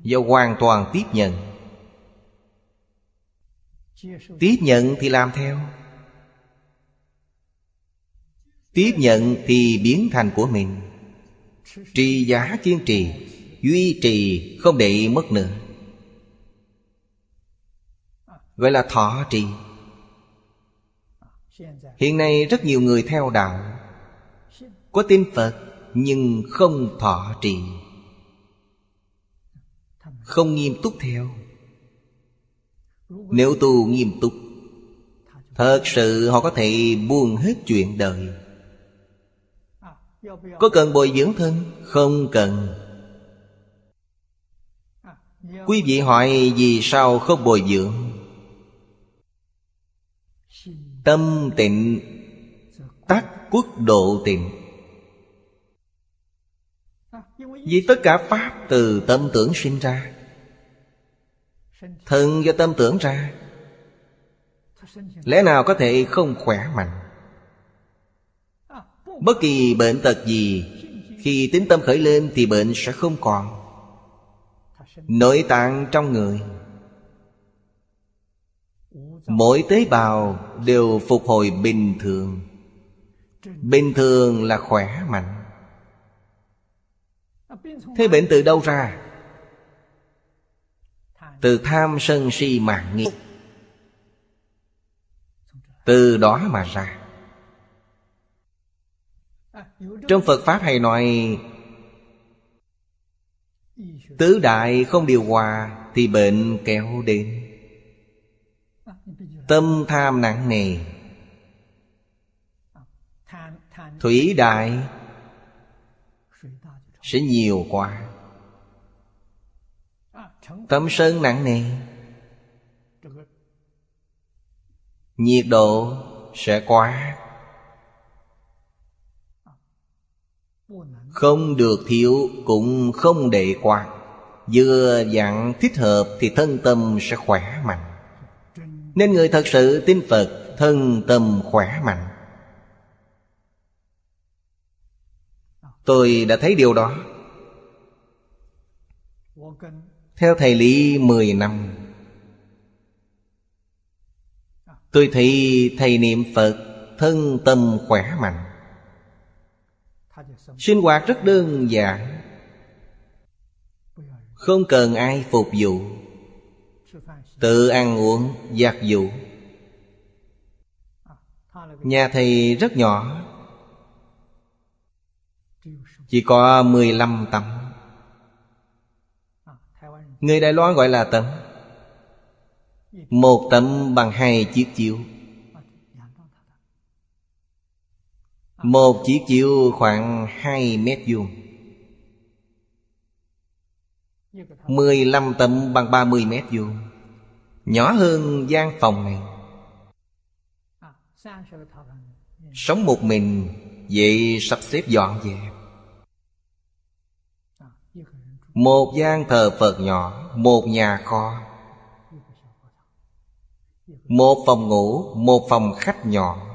Do hoàn toàn tiếp nhận. Tiếp nhận thì làm theo. Tiếp nhận thì biến thành của mình. Trì giá kiên trì, Duy trì, không để mất nữa. Gọi là thọ trì. Hiện nay rất nhiều người theo đạo. Có tin Phật, Nhưng không thọ trì. Không nghiêm túc theo. Nếu tu nghiêm túc, Thật sự họ có thể buông hết chuyện đời. Có cần bồi dưỡng thân? Không cần. Quý vị hỏi vì sao không bồi dưỡng? Tâm tịnh Tắc quốc độ tịnh. Vì tất cả Pháp từ tâm tưởng sinh ra, Thân do tâm tưởng ra, Lẽ nào có thể không khỏe mạnh? Bất kỳ bệnh tật gì, Khi tính tâm khởi lên thì bệnh sẽ không còn. Nội tạng trong người. Mỗi tế bào đều phục hồi bình thường. Bình thường là khỏe mạnh. Thế bệnh từ đâu ra? Từ tham sân si mạng nghi. Từ đó mà ra. Trong Phật Pháp hay nói, Tứ đại không điều hòa Thì bệnh kéo đến. Tâm tham nặng nề, Thủy đại Sẽ nhiều quá. Tâm sơn nặng nề, Nhiệt độ sẽ quá. Không được thiếu cũng không để qua, Vừa dặn thích hợp thì thân tâm sẽ khỏe mạnh. Nên người thật sự tin Phật Thân tâm khỏe mạnh. Tôi đã thấy điều đó. Theo thầy Lý 10 năm Tôi thấy thầy niệm Phật Thân tâm khỏe mạnh. Sinh hoạt rất đơn giản. Không cần ai phục vụ. Tự ăn uống, giặt vụ Nhà thầy rất nhỏ. Chỉ có 15 tấm. Người Đài Loan gọi là tấm. Một tấm bằng hai chiếc chiếu. Một chiếc chiếu khoảng 2 mét vuông. 15 tấm bằng 30 mét vuông. Nhỏ hơn gian phòng này. Sống một mình, Vậy sắp xếp dọn dẹp Một gian thờ Phật nhỏ, Một nhà kho. Một phòng ngủ, Một phòng khách nhỏ.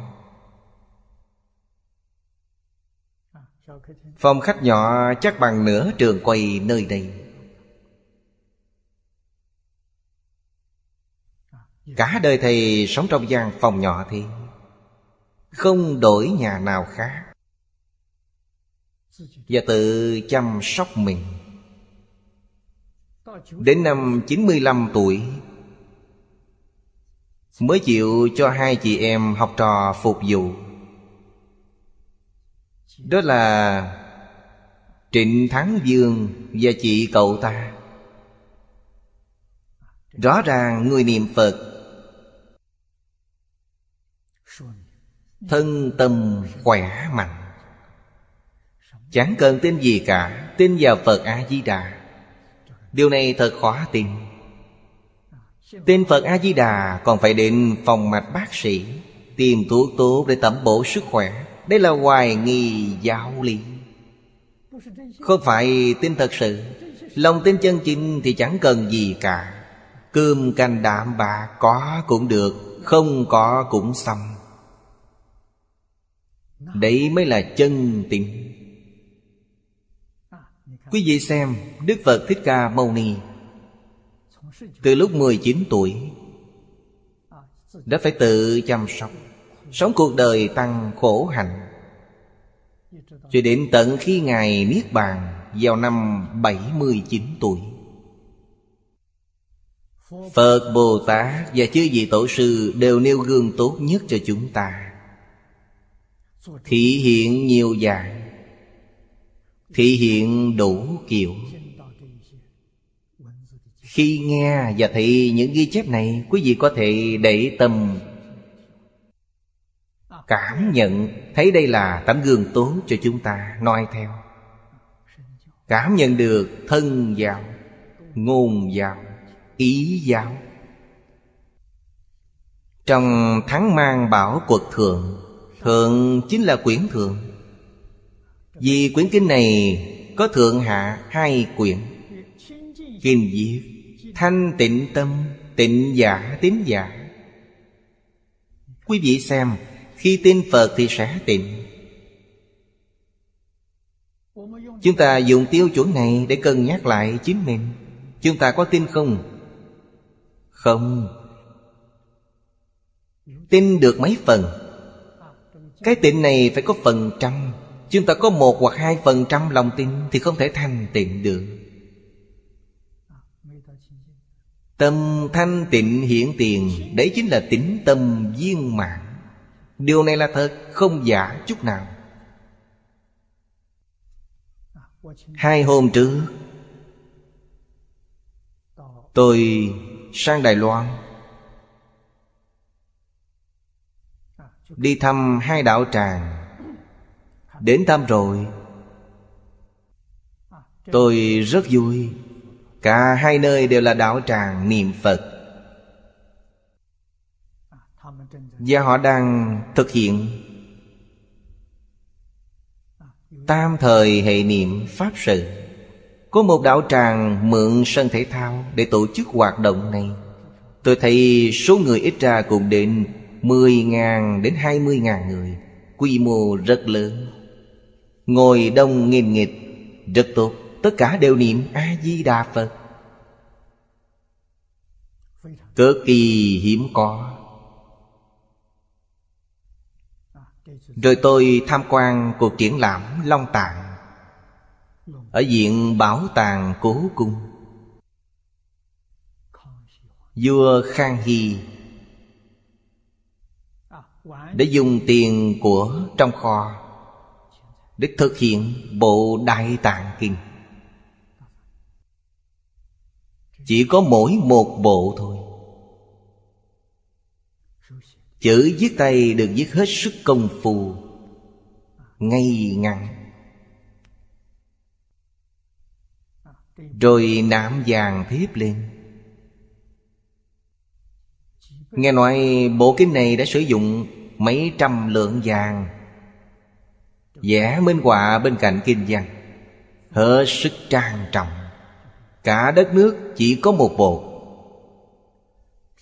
Phòng khách nhỏ chắc bằng nửa trường quay nơi đây. Cả đời thầy sống trong gian phòng nhỏ thì Không đổi nhà nào khác. Và tự chăm sóc mình. Đến năm 95 tuổi, Mới chịu cho hai chị em học trò phục vụ. Đó là Trịnh Thắng Dương và chị cậu ta. Rõ ràng người niệm Phật Thân tâm khỏe mạnh. Chẳng cần tin gì cả, Tin vào Phật A-di-đà. Điều này thật khó tin. Tin Phật A-di-đà Còn phải đến phòng mạch bác sĩ, Tìm thuốc tốt để tẩm bổ sức khỏe. Đây là hoài nghi giáo lý. Không phải tin thật sự, Lòng tin chân chính thì chẳng cần gì cả. Cơm canh đạm bạc có cũng được, Không có cũng xong. Đấy mới là chân tín. Quý vị xem, Đức Phật Thích Ca Mâu Ni Từ lúc 19 tuổi Đã phải tự chăm sóc, Sống cuộc đời tăng khổ hạnh. Cho đến tận khi Ngài Niết Bàn Vào năm 79 tuổi. Phật Bồ Tát và chư vị Tổ sư Đều nêu gương tốt nhất cho chúng ta. Thị hiện nhiều dạng. Thị hiện đủ kiểu. Khi nghe và thị những ghi chép này, Quý vị có thể để tâm Cảm nhận, Thấy đây là tấm gương tốt cho chúng ta, noi theo. Cảm nhận được thân giáo, Ngôn giáo, Ý giáo. Trong thắng mang bảo quật thượng Thượng chính là quyển thượng. Vì quyển kinh này có thượng hạ hai quyển, Kinh diệt, Thanh tịnh tâm, Tịnh giả, tín giả. Quý vị xem khi tin Phật thì sẽ tịnh Chúng ta dùng tiêu chuẩn này để cân nhắc lại chính mình. Chúng ta có tin không? Không. Tin được mấy phần? Cái tịnh này phải có phần trăm. Chúng ta có một hoặc hai phần trăm lòng tin Thì không thể thanh tịnh được. Tâm thanh tịnh hiện tiền, Đấy chính là tính tâm viên mạng Điều này là thật, Không giả chút nào. Hai hôm trước, Tôi sang Đài Loan. Đi thăm hai đạo tràng. Đến thăm rồi, Tôi rất vui. Cả hai nơi đều là đạo tràng niệm Phật. Và họ đang thực hiện Tam thời hệ niệm Pháp sự. Có một đạo tràng mượn sân thể thao Để tổ chức hoạt động này. Tôi thấy số người ít ra cũng đến 10.000 đến 20.000 người, Quy mô rất lớn. Ngồi đông nghìn nghịch Rất tốt. Tất cả đều niệm A-di-đà Phật. Cực kỳ hiếm có. Rồi tôi tham quan cuộc triển lãm Long Tạng. Ở viện Bảo tàng Cố Cung. Vua Khang Hy để dùng tiền của trong kho để thực hiện bộ đại tạng kinh. Chỉ có mỗi một bộ thôi chữ viết tay được viết hết sức công phu, ngay ngắn. Rồi nạm vàng thiếp lên. Nghe nói bộ kinh này đã sử dụng mấy trăm lượng vàng. Vẽ minh họa bên cạnh kinh văn. Hết sức trang trọng. Cả đất nước chỉ có một bộ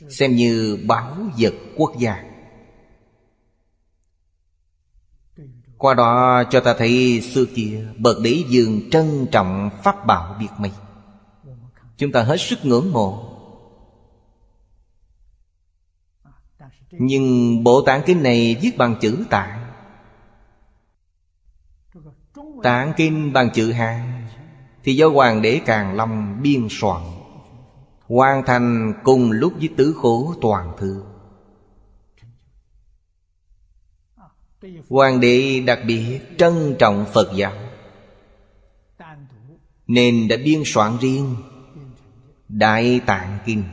xem như bảo vật quốc gia. Qua đó cho ta thấy xưa kia bậc đế dương trân trọng pháp bảo biệt mây chúng ta hết sức ngưỡng mộ. Nhưng Bộ Tạng Kinh này viết bằng chữ Tạng. Tạng kinh bằng chữ Hán Thì do Hoàng đế Càng Long biên soạn. Hoàn thành cùng lúc với tứ khổ toàn thư. Hoàng đế đặc biệt trân trọng Phật giáo, Nên đã biên soạn riêng Đại Tạng Kinh,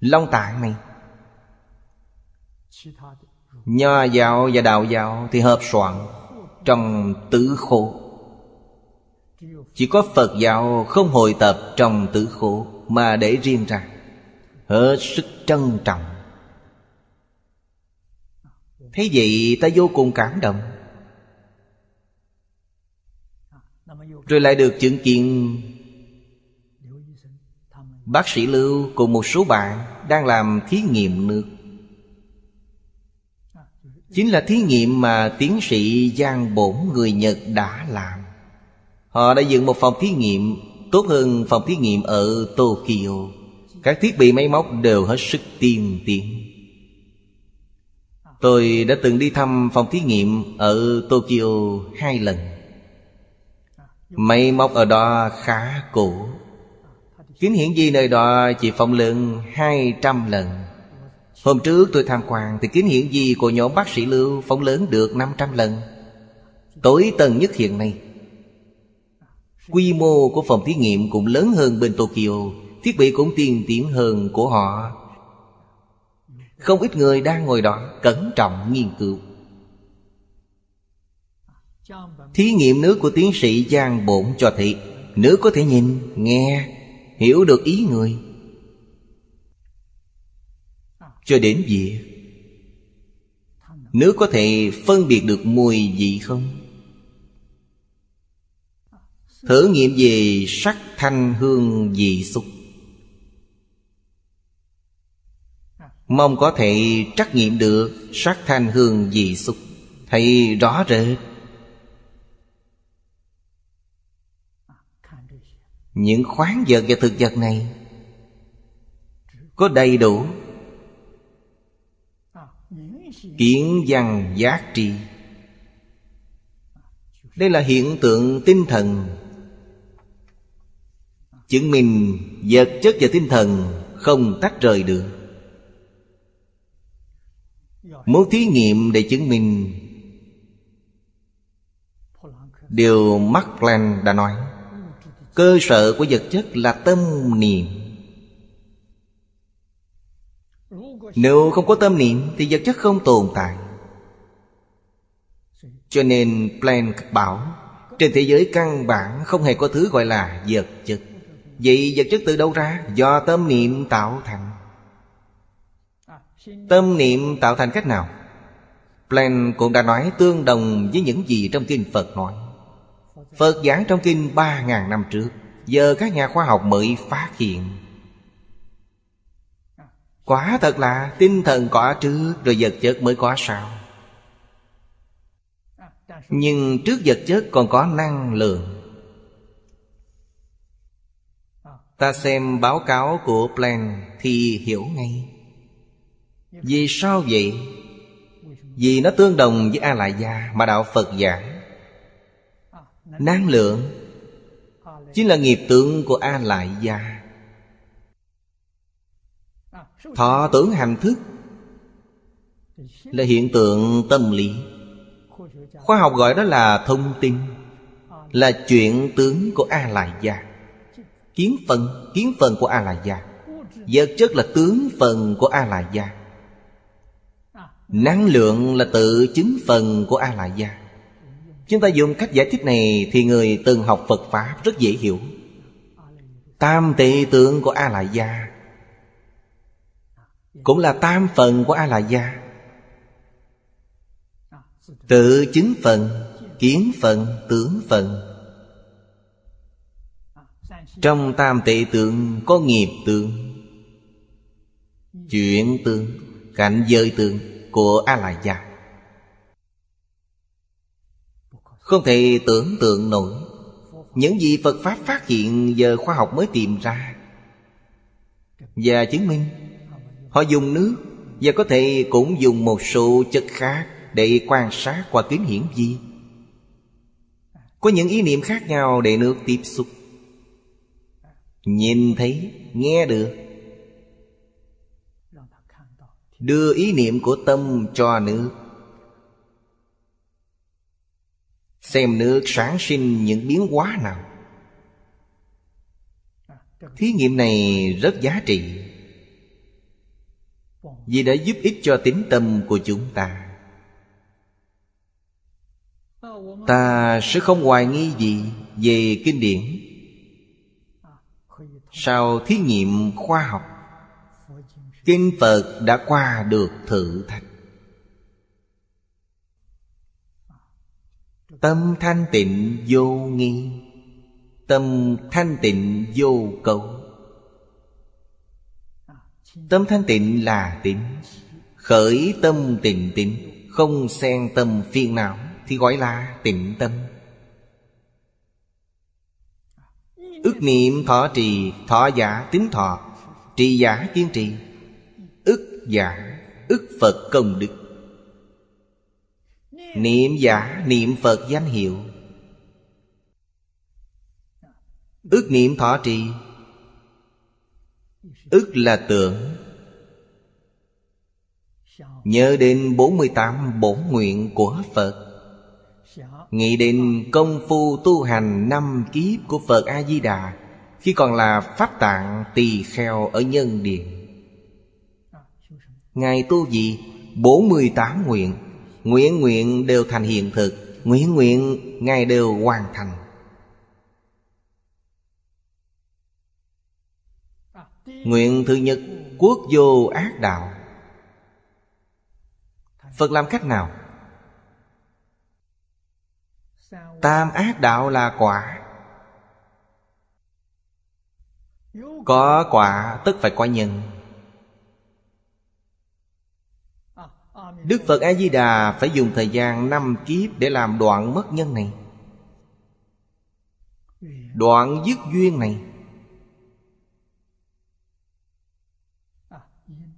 Long Tạng này. Nho giáo và đạo giáo thì hợp soạn Trong tứ khổ Chỉ có Phật giáo không hội tập trong tứ khổ mà để riêng ra. Hết sức trân trọng. Thế vậy ta vô cùng cảm động. Rồi lại được chứng kiến Bác sĩ Lưu cùng một số bạn Đang làm thí nghiệm nước. Chính là thí nghiệm mà tiến sĩ Giang Bổn người Nhật đã làm. Họ đã dựng một phòng thí nghiệm Tốt hơn phòng thí nghiệm ở Tokyo. Các thiết bị máy móc đều hết sức tiên tiến. Tôi đã từng đi thăm phòng thí nghiệm ở Tokyo hai lần. Máy móc ở đó khá cũ Kính hiển vi nơi đó chỉ phóng lượng 200 lần. Hôm trước tôi tham quan Thì kính hiển vi của nhóm bác sĩ Lưu phóng lớn được 500 lần. Tối tần nhất hiện nay. Quy mô của phòng thí nghiệm cũng lớn hơn bên Tokyo Thiết bị cũng tiên tiến hơn của họ. Không ít người đang ngồi đó Cẩn trọng nghiên cứu. Thí nghiệm nước của tiến sĩ Giang Bổn cho thị Nước có thể nhìn, nghe Hiểu được ý người. Cho đến việc Nước có thể phân biệt được mùi gì không? Thử nghiệm về sắc thanh hương dị xúc. Mong có thể trắc nghiệm được sắc thanh hương dị xúc. Thấy rõ rệt. Những khoáng vật và thực vật này Có đầy đủ Kiến văn giác tri. Đây là hiện tượng tinh thần Chứng minh vật chất và tinh thần không tách rời được. Muốn thí nghiệm để chứng minh, Điều Mark plan đã nói, Cơ sở của vật chất là tâm niệm. Nếu không có tâm niệm Thì vật chất không tồn tại. Cho nên Planck bảo, Trên thế giới căn bản không hề có thứ gọi là vật chất. Vậy vật chất từ đâu ra? Do tâm niệm tạo thành Tâm niệm tạo thành cách nào? Plan cũng đã nói tương đồng với những gì trong kinh Phật nói Phật giảng trong kinh 3.000 năm trước Giờ các nhà khoa học mới phát hiện Quả thật là tinh thần có trước Rồi vật chất mới có sao? Nhưng trước vật chất còn có năng lượng Ta xem báo cáo của plan Thì hiểu ngay. Vì sao vậy? Vì nó tương đồng với A-lại gia Mà Đạo Phật giảng. Năng lượng Chính là nghiệp tượng của A-lại gia Thọ tưởng hành thức Là hiện tượng tâm lý. Khoa học gọi đó là thông tin, Là chuyện tướng của A-lại gia Kiến phần Kiến phần của a la gia Vật chất là tướng phần của a la gia Năng lượng là tự chính phần của a la gia Chúng ta dùng cách giải thích này Thì người từng học Phật Pháp rất dễ hiểu. Tam tệ tượng của a la gia Cũng là tam phần của a la gia Tự chính phần, Kiến phần, Tướng phần. Trong tam tệ tượng Có nghiệp tượng Chuyện tượng, Cảnh giới tượng Của a la gia Không thể tưởng tượng nổi, Những gì Phật Pháp phát hiện Giờ khoa học mới tìm ra. Và chứng minh, Họ dùng nước Và có thể cũng dùng một số chất khác Để quan sát qua kính hiển vi. Có những ý niệm khác nhau để nước tiếp xúc. Nhìn thấy, nghe được. Đưa ý niệm của tâm cho nước. Xem nước sản sinh những biến hóa nào. Thí nghiệm này rất giá trị. Vì đã giúp ích cho tính tâm của chúng ta. Ta sẽ không hoài nghi gì về kinh điển. Sau thí nghiệm khoa học, Kinh Phật đã qua được thử thách. Tâm thanh tịnh vô nghi, Tâm thanh tịnh vô cầu Tâm thanh tịnh là tịnh Khởi tâm tịnh tịnh Không xen tâm phiền não Thì gọi là tịnh tâm. Ước niệm thọ trì, Thọ giả tính thọ. Trì giả kiên trì. Ức giả ức Phật công đức. Niệm giả, niệm Phật danh hiệu. Ước niệm thọ trì. Ước là tưởng. Nhớ đến 48 bổn nguyện của Phật. Nghĩ đến công phu tu hành năm kiếp của Phật A-di-đà, Khi còn là Pháp tạng tỳ kheo ở nhân điện. Ngài tu gì? 48 nguyện. Nguyện nguyện đều thành hiện thực. Nguyện nguyện, Ngài đều hoàn thành. Nguyện thứ nhất, Quốc vô ác đạo. Phật làm cách nào? Tam ác đạo là quả. Có quả tức phải có nhân. Đức Phật A-di-đà phải dùng thời gian năm kiếp để làm đoạn mất nhân này. Đoạn dứt duyên này.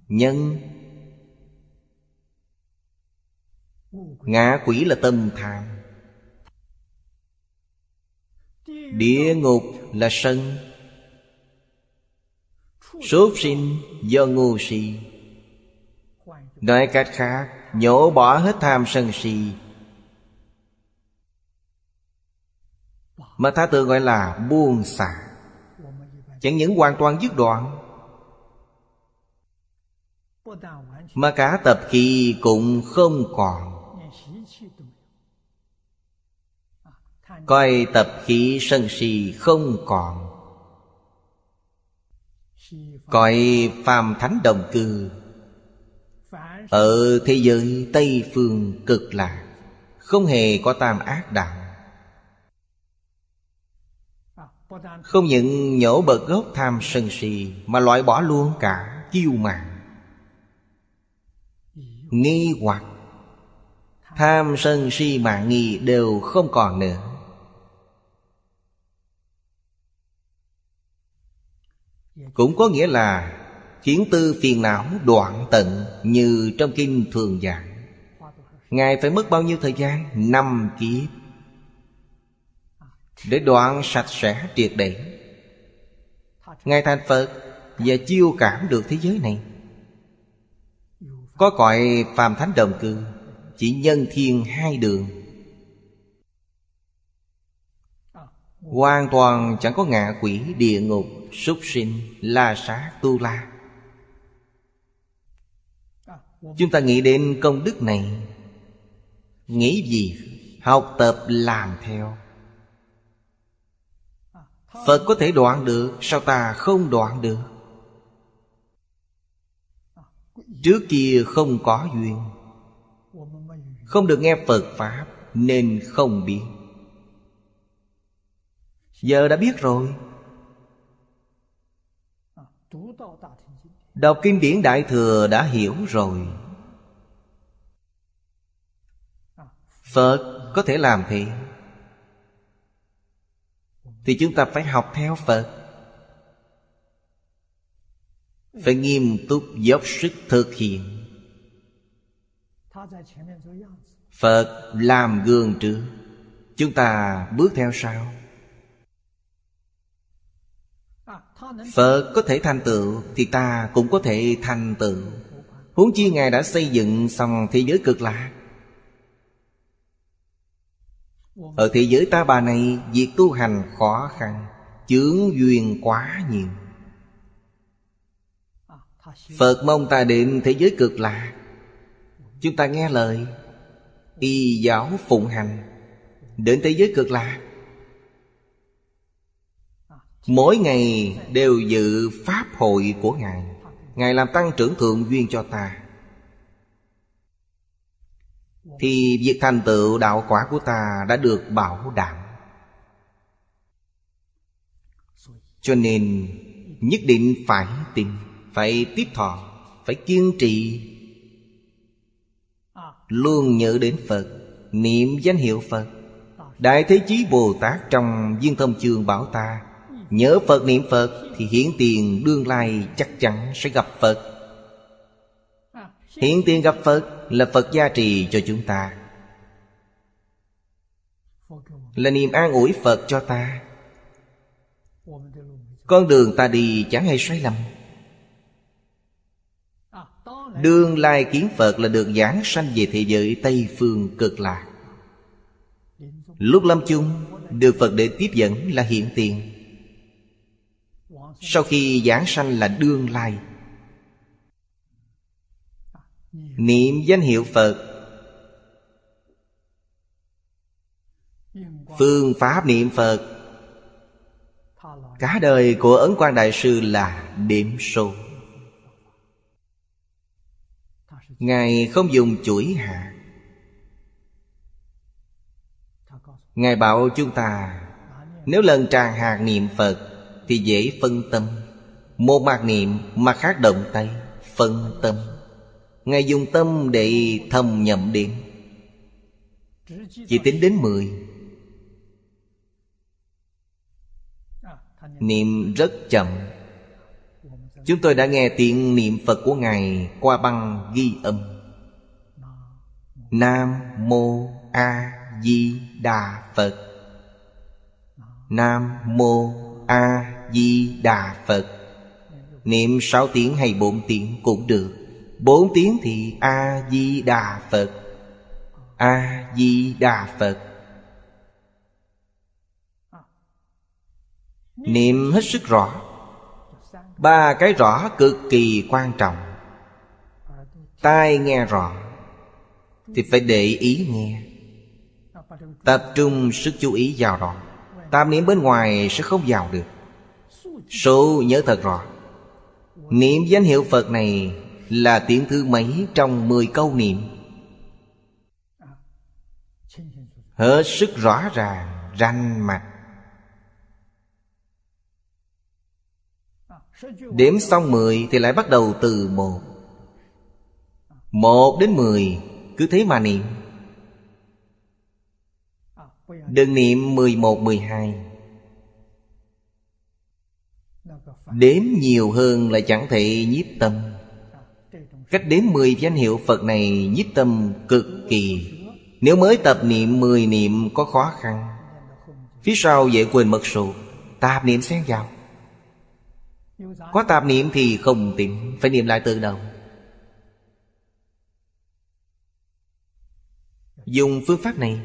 Nhân. Ngã quỷ là tâm tham. Địa ngục là sân. Sốt sinh do ngu si. Nói cách khác, Nhổ bỏ hết tham sân si. Mà ta tự gọi là buông xả. Chẳng những hoàn toàn dứt đoạn, Mà cả tập khí cũng không còn. Coi tập khí sân si không còn. Coi phàm thánh đồng cư, ở thế giới Tây Phương cực lạc Không hề có tam ác đạo. Không những nhổ bật gốc tham sân si Mà loại bỏ luôn cả kiêu mạng Nghi hoặc, Tham sân si mạng nghi đều không còn nữa. Cũng có nghĩa là Khiến tư phiền não đoạn tận Như trong kinh thường giảng Ngài phải mất bao nhiêu thời gian? Năm kiếp. Để đoạn sạch sẽ triệt để. Ngài thành Phật Và chiêu cảm được thế giới này. Có cõi phàm thánh đồng cư Chỉ nhân thiên hai đường. Hoàn toàn chẳng có ngạ quỷ, địa ngục, Súc sinh, La sát tu la. Chúng ta nghĩ đến công đức này. Nghĩ gì? Học tập làm theo. Phật có thể đoạn được, Sao ta không đoạn được? Trước kia không có duyên. Không được nghe Phật Pháp, Nên không biết. Giờ đã biết rồi. Đọc kinh điển Đại Thừa đã hiểu rồi. Phật có thể làm thì? Thì chúng ta phải học theo Phật. Phải nghiêm túc dốc sức thực hiện. Phật làm gương trước. Chúng ta bước theo sau. Phật có thể thành tựu Thì ta cũng có thể thành tựu. Huống chi Ngài đã xây dựng xong thế giới cực lạc. Ở thế giới ta bà này, Việc tu hành khó khăn, Chướng duyên quá nhiều. Phật mong ta đến thế giới cực lạc. Chúng ta nghe lời, Y giáo phụng hành, Đến thế giới cực lạc. Mỗi ngày đều dự Pháp hội của Ngài. Ngài làm tăng trưởng thượng duyên cho ta. Thì việc thành tựu đạo quả của ta đã được bảo đảm. Cho nên, nhất định phải tin, Phải tiếp thọ, Phải kiên trì. Luôn nhớ đến Phật, Niệm danh hiệu Phật. Đại Thế Chí Bồ Tát trong duyên Thông Chương bảo ta Nhớ Phật niệm Phật Thì hiển tiền đương lai chắc chắn sẽ gặp Phật. Hiển tiền gặp Phật Là Phật gia trì cho chúng ta. Là niềm an ủi Phật cho ta. Con đường ta đi chẳng hay sai lầm. Đương lai kiến Phật là được giảng sanh về thế giới Tây Phương cực lạc. Lúc lâm chung, Được Phật để tiếp dẫn là hiện tiền. Sau khi giảng sanh là đương lai. Niệm danh hiệu Phật. Phương pháp niệm Phật. Cả đời của Ấn Quang Đại Sư là điểm số. Ngài không dùng chuỗi hạt Ngài bảo chúng ta, Nếu lần tràn hạt niệm Phật thì dễ phân tâm. Một mặt niệm mà khác động tay, Phân tâm. Ngài dùng tâm để thầm nhậm điểm Chỉ tính đến mười. Niệm rất chậm. Chúng tôi đã nghe tiếng niệm Phật của Ngài Qua băng ghi âm. Nam Mô A Di Đà Phật. Nam Mô A Di Đà Phật. Niệm sáu tiếng hay bốn tiếng cũng được. Bốn tiếng thì A Di Đà Phật. A Di Đà Phật. Niệm hết sức rõ. Ba cái rõ cực kỳ quan trọng. Tai nghe rõ Thì phải để ý nghe. Tập trung sức chú ý vào đó. Tam niệm bên ngoài sẽ không vào được. Số nhớ thật rõ Niệm danh hiệu Phật này Là tiếng thứ mấy trong 10 câu niệm? Hết sức rõ ràng Ranh mạch. Đếm xong 10 thì lại bắt đầu từ 1 1 đến 10 Cứ thế mà niệm. Đừng niệm 11, 12 Đếm nhiều hơn là chẳng thể nhiếp tâm. Cách đếm mười danh hiệu Phật này nhiếp tâm cực kỳ. Nếu mới tập niệm mười niệm có khó khăn. Phía sau dễ quên mật số. Tạp niệm xen vào. Có tạp niệm thì không tìm. Phải niệm lại từ đầu. Dùng phương pháp này.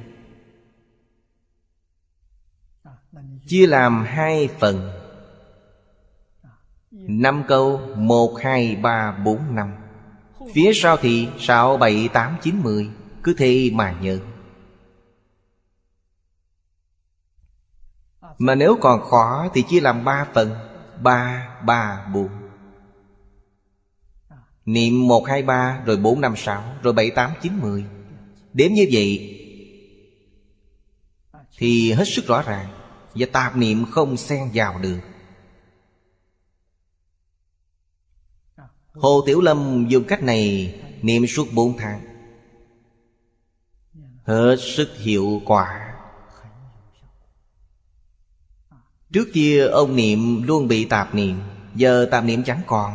Chia làm hai phần. Năm câu Một, hai, ba, bốn, năm. Phía sau thì sáu, bảy, tám, chín, mười. Cứ thế mà nhớ. Mà nếu còn khó thì chia làm ba phần. Ba ba bốn. Niệm một hai ba Rồi bốn năm sáu Rồi bảy tám chín mười. Đếm như vậy Thì hết sức rõ ràng. Và tạp niệm không xen vào được. Hồ Tiểu Lâm dùng cách này Niệm suốt bốn tháng. Hết sức hiệu quả. Trước kia ông niệm luôn bị tạp niệm, Giờ tạp niệm chẳng còn.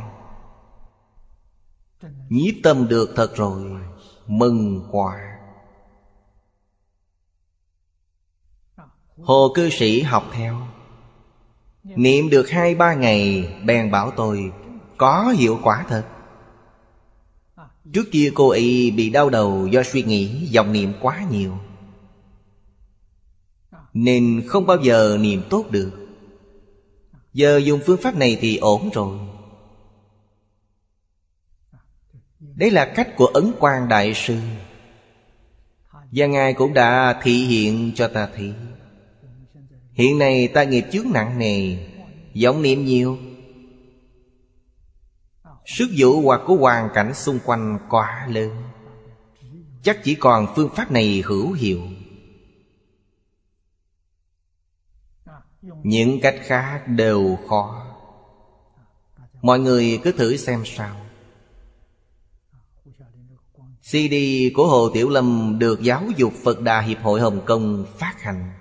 Nhiếp tâm được thật rồi, Mừng quả Hồ cư sĩ học theo. Niệm được hai ba ngày, Bèn bảo tôi có hiệu quả thật. Trước kia cô ấy bị đau đầu Do suy nghĩ dòng niệm quá nhiều. Nên không bao giờ niệm tốt được. Giờ dùng phương pháp này thì ổn rồi. Đấy là cách của Ấn Quang Đại Sư. Và Ngài cũng đã thị hiện cho ta thấy. Hiện nay ta nghiệp chướng nặng nề, vọng niệm nhiều. Sức dụ hoặc của hoàn cảnh xung quanh quá lớn. Chắc chỉ còn phương pháp này hữu hiệu. Những cách khác đều khó. Mọi người cứ thử xem sao. CD của Hồ Tiểu Lâm được Giáo dục Phật Đà Hiệp hội Hồng Kông phát hành.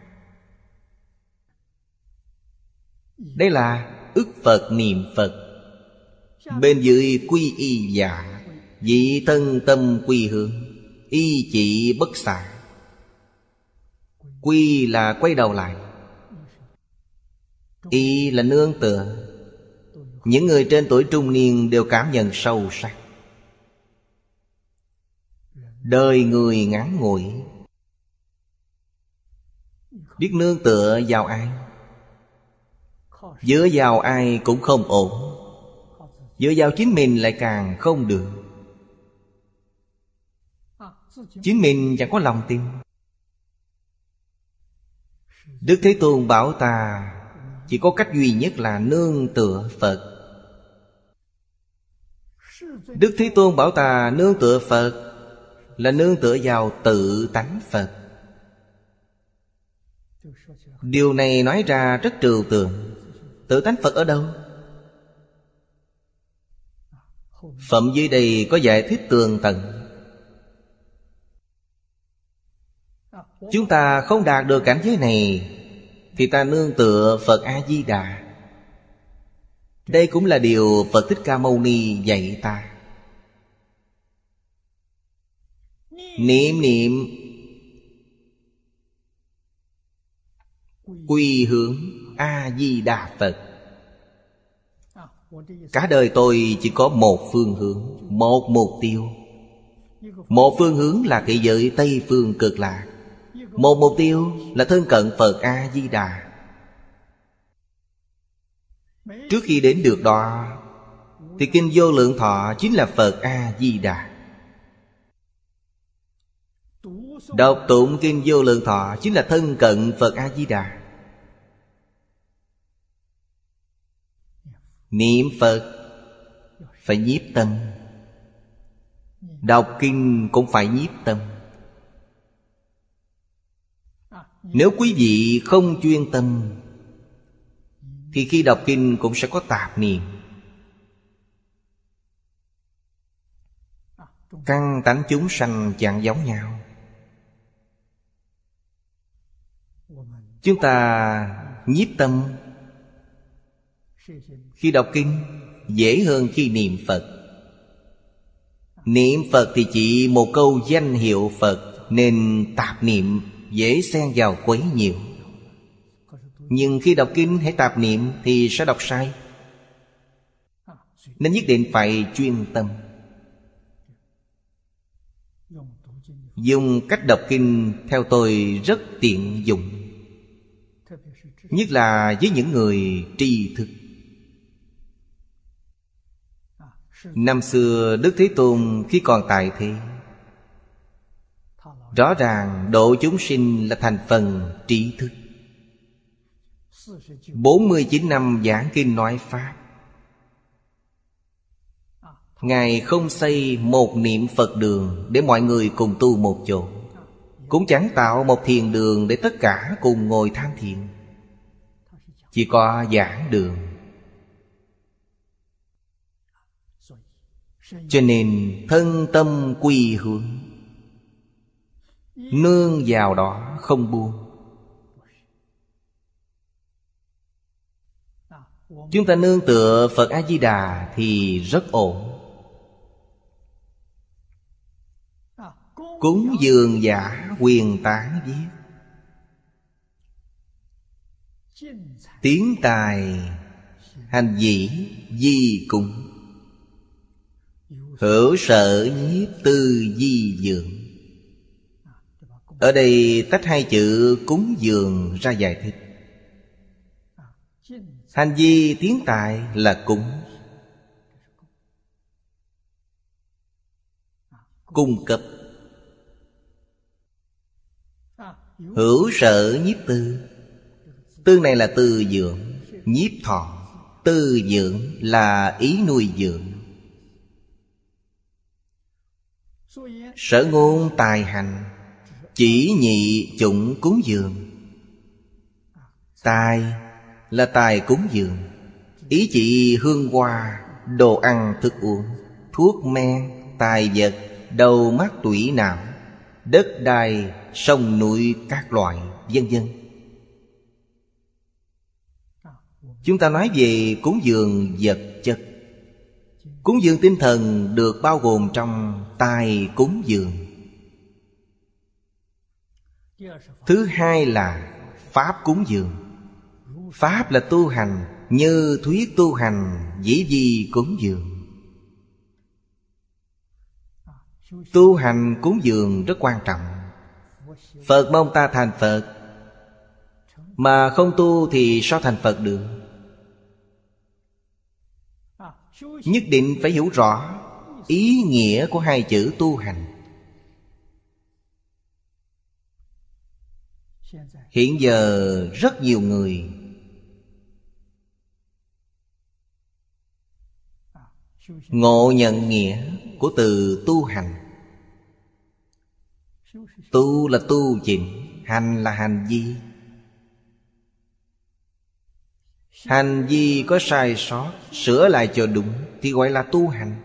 Đây là ức Phật niệm Phật. Bên dưới quy y giả Dị thân tâm quy hướng, Y chỉ bất xả. Quy là quay đầu lại. Y là nương tựa. Những người trên tuổi trung niên đều cảm nhận sâu sắc. Đời người ngắn ngủi. Biết nương tựa vào ai? Dứa vào ai cũng không ổn. Dựa vào chính mình lại càng không được. Chính mình chẳng có lòng tin. Đức Thế Tôn bảo ta, Chỉ có cách duy nhất là nương tựa Phật. Đức Thế Tôn bảo ta, nương tựa Phật Là nương tựa vào tự tánh Phật. Điều này nói ra rất trừu tượng. Tự tánh Phật ở đâu? Phẩm dưới đây có giải thích tường tận. Chúng ta không đạt được cảnh giới này, Thì ta nương tựa Phật A-di-đà. Đây cũng là điều Phật Thích Ca Mâu Ni dạy ta. Niệm niệm. Quy hướng A-di-đà Phật. Cả đời tôi chỉ có một phương hướng, Một mục tiêu. Một phương hướng là thế giới Tây Phương cực lạc. Một mục tiêu là thân cận Phật A-di-đà. Trước khi đến được đó, Thì Kinh Vô Lượng Thọ chính là Phật A-di-đà. Đọc tụng Kinh Vô Lượng Thọ chính là thân cận Phật A-di-đà. Niệm Phật Phải nhiếp tâm. Đọc kinh cũng phải nhiếp tâm. Nếu quý vị không chuyên tâm, Thì khi đọc kinh cũng sẽ có tạp niệm. Căn tánh chúng sanh chẳng giống nhau. Chúng ta nhiếp tâm khi đọc kinh, Dễ hơn khi niệm Phật. Niệm Phật thì chỉ một câu danh hiệu Phật Nên tạp niệm dễ xen vào quấy nhiều Nhưng khi đọc kinh hãy tạp niệm Thì sẽ đọc sai. Nên nhất định phải chuyên tâm. Dùng cách đọc kinh theo tôi rất tiện dụng, Nhất là với những người tri thức. Năm xưa Đức Thế Tôn khi còn tại thế, Rõ ràng độ chúng sinh là thành phần trí thức. 49 năm giảng kinh nói Pháp, Ngài không xây một niệm Phật đường Để mọi người cùng tu một chỗ, Cũng chẳng tạo một thiền đường Để tất cả cùng ngồi tham thiền. Chỉ có giảng đường. Cho nên thân tâm quy hướng. Nương vào đó không buông. Chúng ta nương tựa Phật A-di-đà thì rất ổn. Cúng dường giả quyền tán viết. Tiến tài Hành dĩ di cúng. Hữu sở nhiếp tư di dường Ở đây tách hai chữ cúng dường ra giải thích. Hành vi tiến tài là cúng. Cung cấp. Hữu sở nhiếp tư. Tư này là tư dưỡng Nhiếp thọ. Tư dưỡng là ý nuôi dưỡng. Sở ngôn tài hành Chỉ nhị chủng cúng dường. Tài là tài cúng dường Ý chỉ hương hoa Đồ ăn thức uống Thuốc men, tài vật Đầu mắt tủy não Đất đai, sông núi các loại Vân vân. Chúng ta nói về cúng dường vật Cúng dường tinh thần được bao gồm trong tài cúng dường. Thứ hai là Pháp cúng dường. Pháp là tu hành Như thuyết tu hành Dĩ di cúng dường. Tu hành cúng dường rất quan trọng. Phật mong ta thành Phật. Mà không tu thì sao thành Phật được? Nhất định phải hiểu rõ Ý nghĩa của hai chữ tu hành. Hiện giờ rất nhiều người Ngộ nhận nghĩa của từ tu hành. Tu là tu chỉnh, Hành là hành vi. Hành vi có sai sót, Sửa lại cho đúng Thì gọi là tu hành.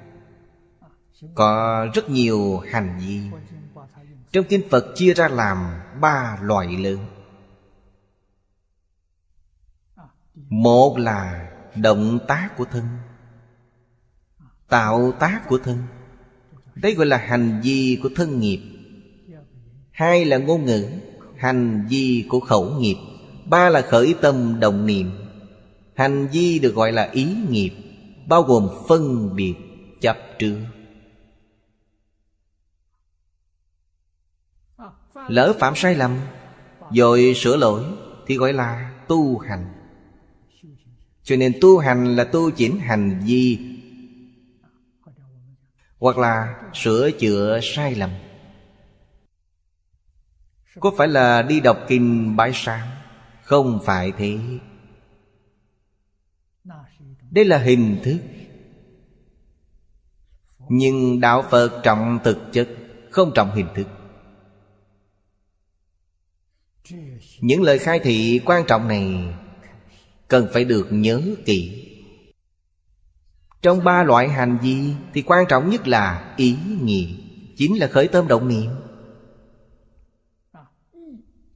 Có rất nhiều hành vi. Trong kinh Phật chia ra làm Ba loại lớn. Một là động tác của thân, Tạo tác của thân. Đấy gọi là hành vi của thân nghiệp. Hai là ngôn ngữ, Hành vi của khẩu nghiệp. Ba là khởi tâm động niệm. Hành vi được gọi là ý nghiệp, Bao gồm phân biệt, chấp trước. Lỡ phạm sai lầm Rồi sửa lỗi Thì gọi là tu hành. Cho nên tu hành là tu chỉnh hành vi, Hoặc là sửa chữa sai lầm. Có phải là đi đọc kinh bái sáng? Không phải thế đây là hình thức. Nhưng Đạo Phật trọng thực chất, Không trọng hình thức. Những lời khai thị quan trọng này Cần phải được nhớ kỹ. Trong ba loại hành vi Thì quan trọng nhất là ý nghĩa, Chính là khởi tâm động niệm.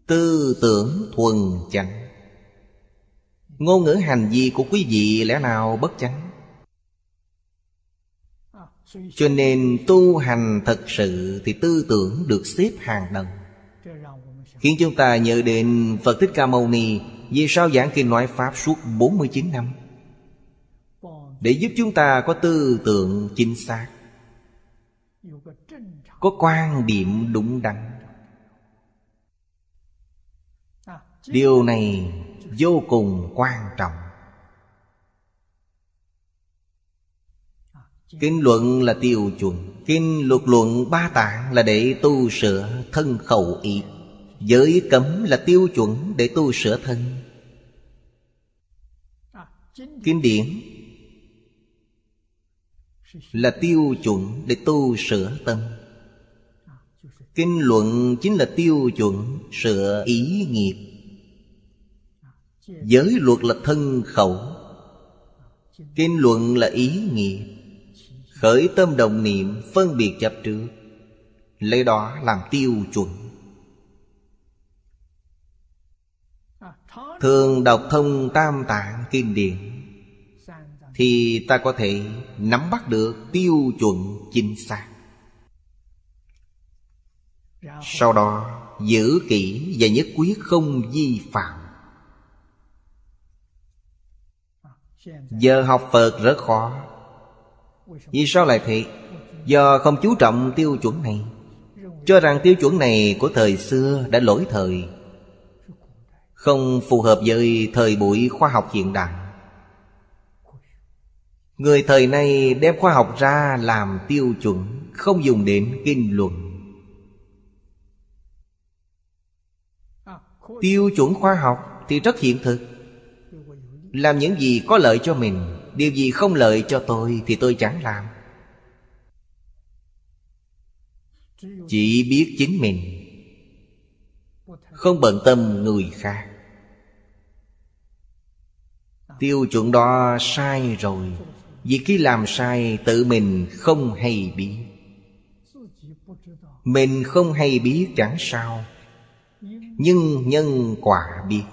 Tư tưởng thuần chánh. Ngôn ngữ hành vi của quý vị lẽ nào bất chánh? Cho nên tu hành thật sự Thì tư tưởng được xếp hàng đầu. Khiến chúng ta nhớ đến Phật Thích Ca Mâu Ni Vì sao giảng kinh nói Pháp suốt 49 năm? Để giúp chúng ta có tư tưởng chính xác, Có quan điểm đúng đắn. Điều này vô cùng quan trọng. Kinh luận là tiêu chuẩn, Kinh luật luận ba tạng là để tu sửa thân khẩu ý. Giới cấm là tiêu chuẩn để tu sửa thân. Kinh điển Là tiêu chuẩn để tu sửa tâm. Kinh luận chính là tiêu chuẩn sửa ý nghiệp. Giới luật là thân khẩu. Kinh luận là ý nghĩa. Khởi tâm đồng niệm, phân biệt chấp trước. Lấy đó làm tiêu chuẩn. Thường đọc thông tam tạng kinh điển, Thì ta có thể nắm bắt được tiêu chuẩn chính xác. Sau đó, giữ kỹ và nhất quyết không vi phạm. Giờ học Phật rất khó. Vì sao lại thế? Do không chú trọng tiêu chuẩn này. Cho rằng tiêu chuẩn này của thời xưa đã lỗi thời. Không phù hợp với thời buổi khoa học hiện đại. Người thời nay đem khoa học ra làm tiêu chuẩn, Không dùng đến kinh luận. Tiêu chuẩn khoa học thì rất hiện thực. Làm những gì có lợi cho mình, Điều gì không lợi cho tôi thì tôi chẳng làm. Chỉ biết chính mình, Không bận tâm người khác. Tiêu chuẩn đó sai rồi, Vì khi làm sai tự mình không hay biết. Mình không hay biết chẳng sao, Nhưng nhân quả biết.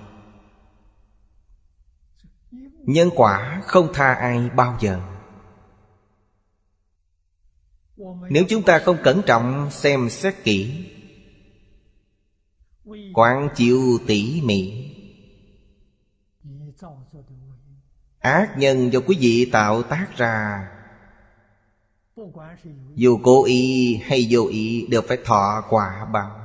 Nhân quả không tha ai bao giờ. Nếu chúng ta không cẩn trọng xem xét kỹ, Quán chịu tỉ mỉ, Ác nhân do quý vị tạo tác ra, Dù cố ý hay vô ý Đều phải thọ quả báo.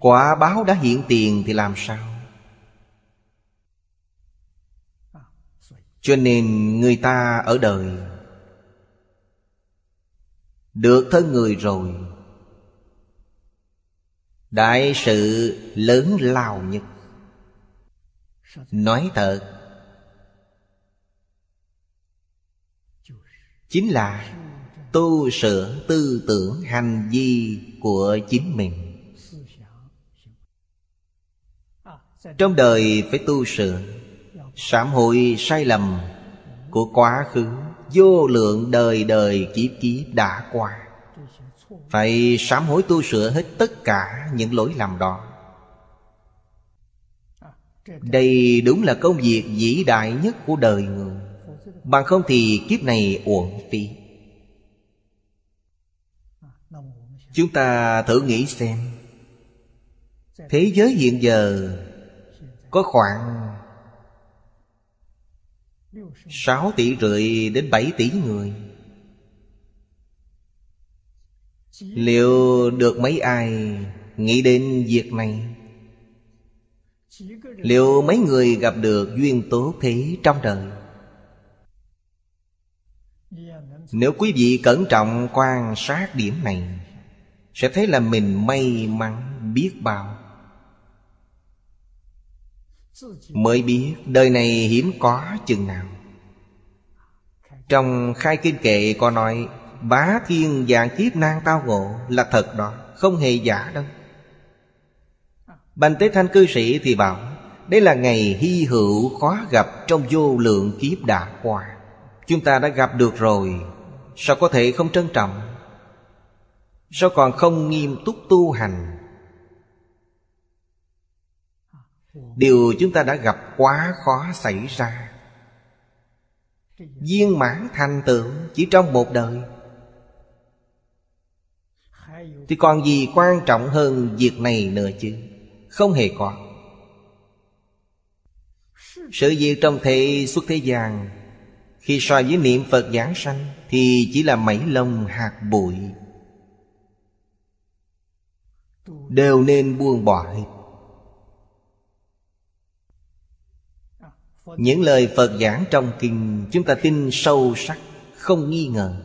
Quả báo đã hiện tiền thì làm sao? Cho nên người ta ở đời Được thân người rồi. Đại sự lớn lao nhất. Nói thật, Chính là tu sửa tư tưởng hành vi của chính mình. Trong đời phải tu sửa Sám hối sai lầm Của quá khứ, Vô lượng đời đời kiếp kiếp đã qua. Phải sám hối tu sửa hết tất cả những lỗi lầm đó. Đây đúng là công việc vĩ đại nhất của đời người. Bằng không thì kiếp này uổng phí. Chúng ta thử nghĩ xem. Thế giới hiện giờ Có khoảng 6 tỷ rưỡi đến 7 tỷ người. Liệu được mấy ai nghĩ đến việc này? Liệu mấy người gặp được duyên tốt thế trong đời? Nếu quý vị cẩn trọng quan sát điểm này, Sẽ thấy là mình may mắn biết bao. Mới biết đời này hiếm có chừng nào. Trong khai kinh kệ có nói, Bá thiên dạng kiếp nan tao ngộ Là thật đó, Không hề giả đâu. Bành tế thanh cư sĩ thì bảo, Đây là ngày hy hữu khó gặp Trong vô lượng kiếp đã qua. Chúng ta đã gặp được rồi, Sao có thể không trân trọng? Sao còn không nghiêm túc tu hành? Điều chúng ta đã gặp quá khó xảy ra. Viên mãn thành tựu chỉ trong một đời. Thì còn gì quan trọng hơn việc này nữa chứ? Không hề có. Sự việc trong thế xuất thế gian, Khi so với niệm Phật giảng sanh, Thì chỉ là mảy lông hạt bụi. Đều nên buông bỏ hết. Những lời Phật giảng trong kinh, Chúng ta tin sâu sắc, Không nghi ngờ.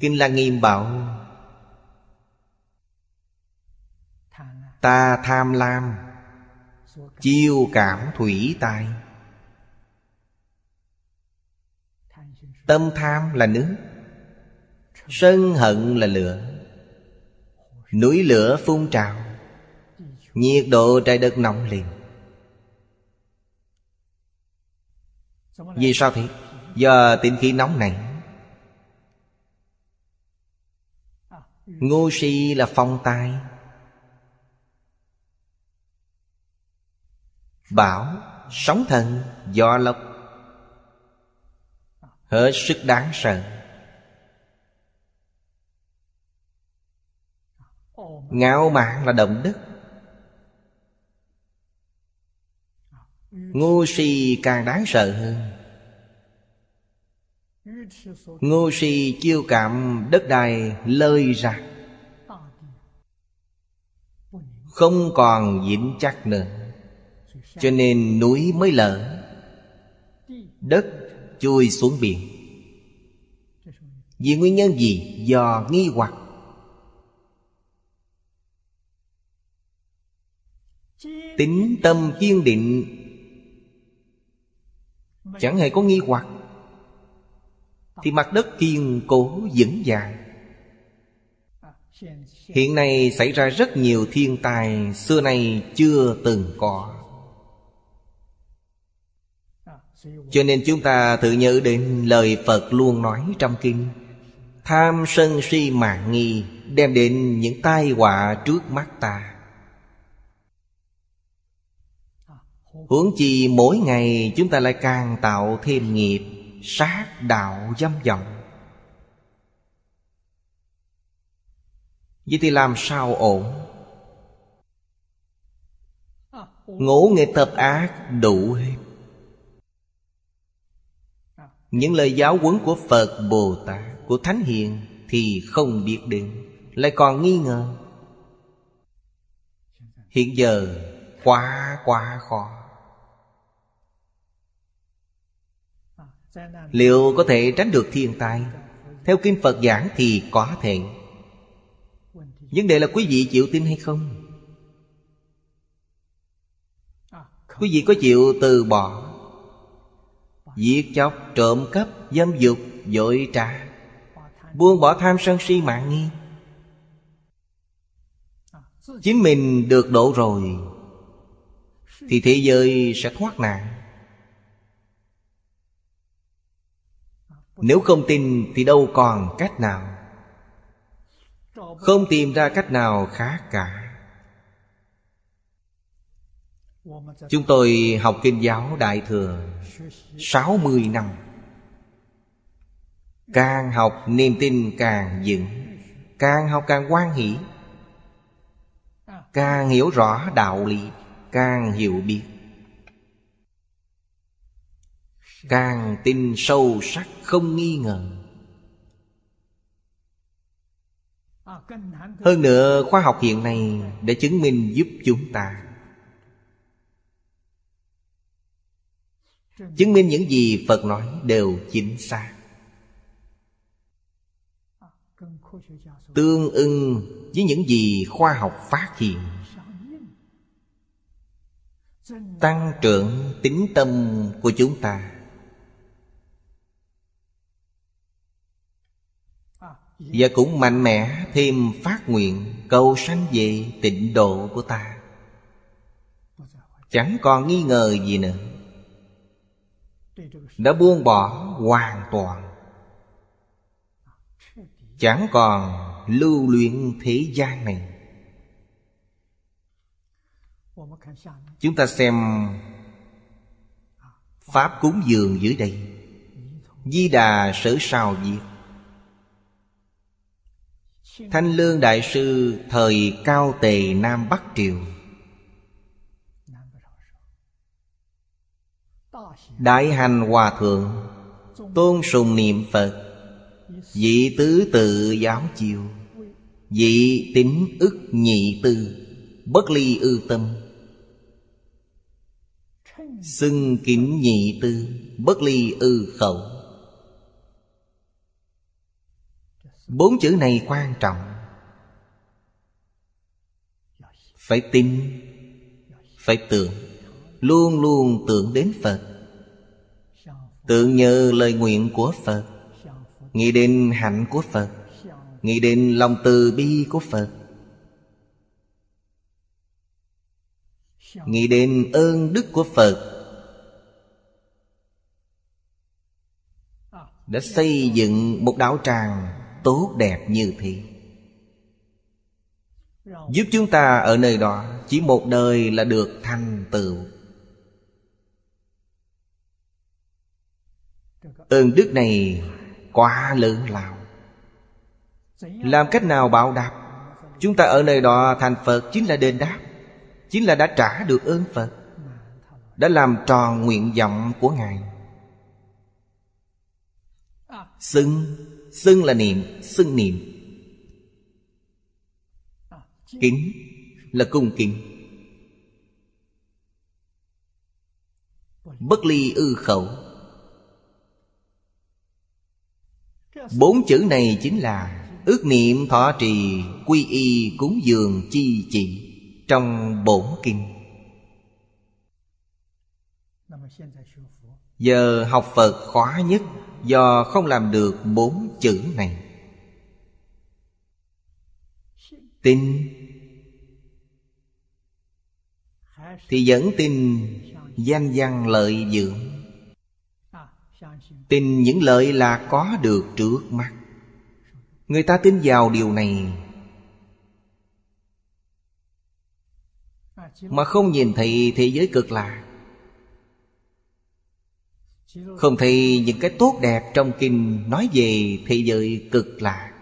Kinh là nghiêm bảo, Ta tham lam, Chiêu cảm thủy tai. Tâm tham là nước Sân hận là lửa. Núi lửa phun trào, Nhiệt độ trái đất nóng liền. Vì sao thế? Do tính khí nóng này. Ngô si là phong tai. Bảo Sóng thần Do lộc. Hết sức đáng sợ. Ngạo mạn là động đất Ngu si càng đáng sợ hơn. Ngu si chiêu cảm đất đai lơi ra. Không còn vững chắc nữa. Cho nên núi mới lở. Đất chui xuống biển. Vì nguyên nhân gì? Do nghi hoặc. Tính tâm kiên định Chẳng hề có nghi hoặc. Thì mặt đất kiên cố, vững vàng. Hiện nay xảy ra rất nhiều thiên tai, Xưa nay chưa từng có. Cho nên chúng ta tự nhớ đến lời Phật luôn nói trong kinh. Tham sân si mạng nghi, Đem đến những tai họa trước mắt ta. Huống chi mỗi ngày chúng ta lại càng tạo thêm nghiệp, Sát đạo dâm vọng. Vậy thì làm sao ổn? Ngũ nghệ tập ác đủ hết. Những lời giáo huấn của Phật Bồ Tát, Của Thánh Hiền Thì không biết đến, Lại còn nghi ngờ. Hiện giờ quá quá khó. Liệu có thể tránh được thiên tai? Theo Kinh Phật giảng thì có thể. Vấn đề là quý vị chịu tin hay không? Quý vị có chịu từ bỏ? Giết chóc, trộm cắp, dâm dục, dội trà Buông bỏ tham sân si mạng nghi. Chính mình được độ rồi Thì thế giới sẽ thoát nạn. Nếu không tin thì đâu còn cách nào. Không tìm ra cách nào khác cả. Chúng tôi học kinh giáo Đại Thừa 60 năm. Càng học niềm tin càng vững, Càng học càng quan hỷ. Càng hiểu rõ đạo lý, Càng hiểu biết. Càng tin sâu sắc không nghi ngờ. Hơn nữa, khoa học hiện nay Đã chứng minh giúp chúng ta. Chứng minh những gì Phật nói đều chính xác. Tương ưng với những gì khoa học phát hiện. Tăng trưởng tính tâm của chúng ta. Và cũng mạnh mẽ thêm phát nguyện Cầu sanh về tịnh độ của ta. Chẳng còn nghi ngờ gì nữa. Đã buông bỏ hoàn toàn. Chẳng còn lưu luyện thế gian này. Chúng ta xem Pháp cúng dường dưới đây. Di Đà sở sao diệt Thanh Lương Đại Sư, thời Cao Tề, Nam Bắc Triều. Đại hành Hòa Thượng, Tôn sùng niệm Phật Dị tứ tự giáo chiều Dị tính ức nhị tư, Bất ly ư tâm, Xưng kính nhị tư, Bất ly ư khẩu. Bốn chữ này quan trọng. Phải tin, Phải tưởng, Luôn luôn tưởng đến Phật. Tưởng nhờ lời nguyện của Phật, Nghĩ đến hạnh của Phật, Nghĩ đến lòng từ bi của Phật. Nghĩ đến ơn đức của Phật Đã xây dựng một đạo tràng tốt đẹp như thế. Giúp chúng ta ở nơi đó, Chỉ một đời là được thành tựu. Ơn đức này quá lớn lao. Làm cách nào báo đáp? Chúng ta ở nơi đó thành Phật Chính là đền đáp, Chính là đã trả được ơn Phật, Đã làm tròn nguyện vọng của Ngài. Xưng Xưng là niệm, Xưng niệm. Kính là cung kính. Bất ly ư khẩu. Bốn chữ này chính là Ước niệm thọ trì Quy y cúng dường chi chỉ Trong bổn kinh. Giờ học Phật khó nhất Do không làm được bốn chữ này. Tin. Thì vẫn tin danh văn lợi dưỡng. Tin những lợi là có được trước mắt. Người ta tin vào điều này. Mà không nhìn thấy thế giới cực lạc. Không thì những cái tốt đẹp trong kinh Nói về thế giới cực lạc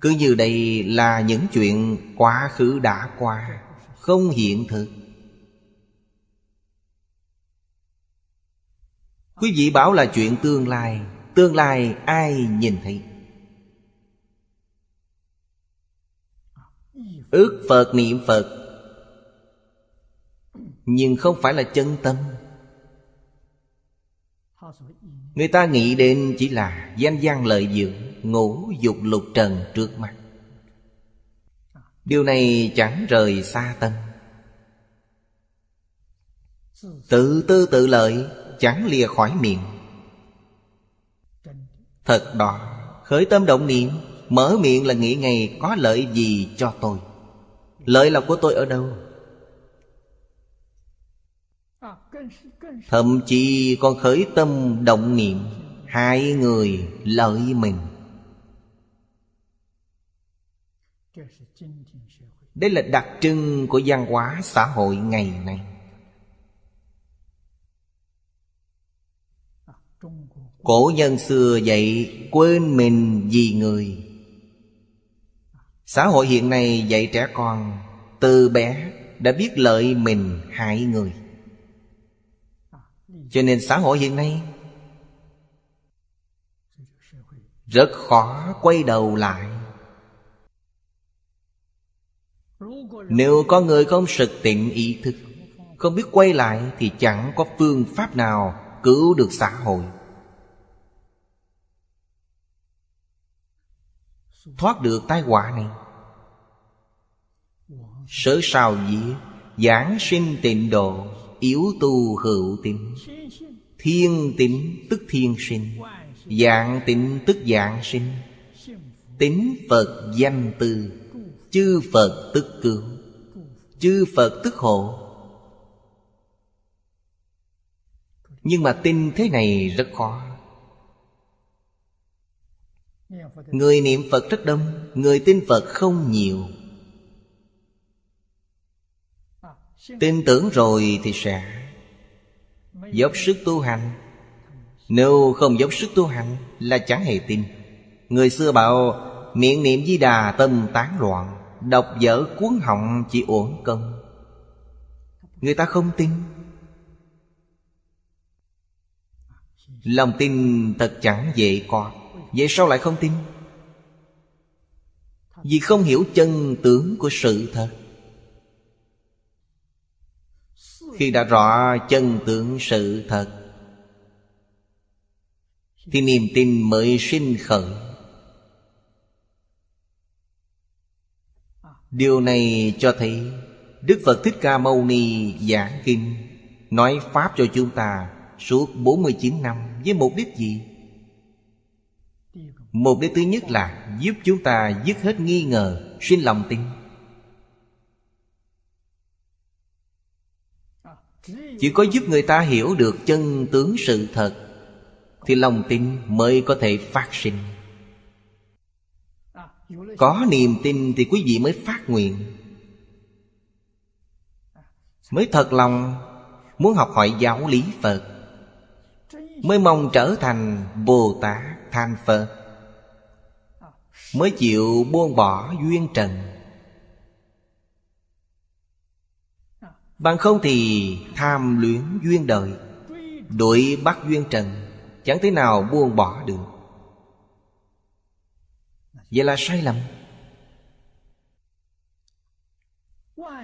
Cứ như đây là những chuyện quá khứ đã qua, Không hiện thực. Quý vị bảo là chuyện tương lai Tương lai ai nhìn thấy? Ước Phật, niệm Phật. Nhưng không phải là chân tâm. Người ta nghĩ đến chỉ là danh gian lợi dưỡng, Ngũ dục lục trần trước mặt Điều này chẳng rời xa tâm. Tự tư tự lợi chẳng lìa khỏi miệng. Thật đó, Khởi tâm động niệm, Mở miệng là nghĩ ngày có lợi gì cho tôi. Lợi là của tôi ở đâu? Thậm chí còn khởi tâm động niệm, Hai người lợi mình. Đây là đặc trưng của văn hóa xã hội ngày nay. Cổ nhân xưa dạy quên mình vì người. Xã hội hiện nay dạy trẻ con, Từ bé đã biết lợi mình hại người. Cho nên xã hội hiện nay Rất khó quay đầu lại. Nếu có người không sực tịnh ý thức, Không biết quay lại Thì chẳng có phương pháp nào cứu được xã hội. Thoát được tai họa này Sở sao diệt Giảng sinh tịnh độ, Yếu tu hữu tín. Thiên tính tức thiên sinh, Dạng tính tức dạng sinh. Tính Phật danh từ, Chư Phật tức cứu Chư Phật tức hộ. Nhưng mà tin thế này rất khó. Người niệm Phật rất đông, Người tin Phật không nhiều. Tin tưởng rồi thì sẽ Dốc sức tu hành. Nếu không dốc sức tu hành Là chẳng hề tin. Người xưa bảo, Miệng niệm di đà tâm tán loạn, Đọc dở cuốn họng chỉ uổng công. Người ta không tin. Lòng tin thật chẳng dễ có Vậy sao lại không tin. Vì không hiểu chân tướng của sự thật. Khi đã rõ chân tướng sự thật. Thì niềm tin mới sinh khởi. Điều này cho thấy Đức Phật Thích Ca Mâu Ni giảng kinh, Nói Pháp cho chúng ta Suốt 49 năm Với mục đích gì? Mục đích thứ nhất là Giúp chúng ta dứt hết nghi ngờ, Sinh lòng tin. Chỉ có giúp người ta hiểu được chân tướng sự thật, Thì lòng tin mới có thể phát sinh. Có niềm tin thì quý vị mới phát nguyện. Mới thật lòng, Muốn học hỏi giáo lý Phật, Mới mong trở thành Bồ Tát Thành Phật, Mới chịu buông bỏ duyên trần. Bằng không thì tham luyến duyên đời Đuổi bắt duyên trần, Chẳng thế nào buông bỏ được. Vậy là sai lầm.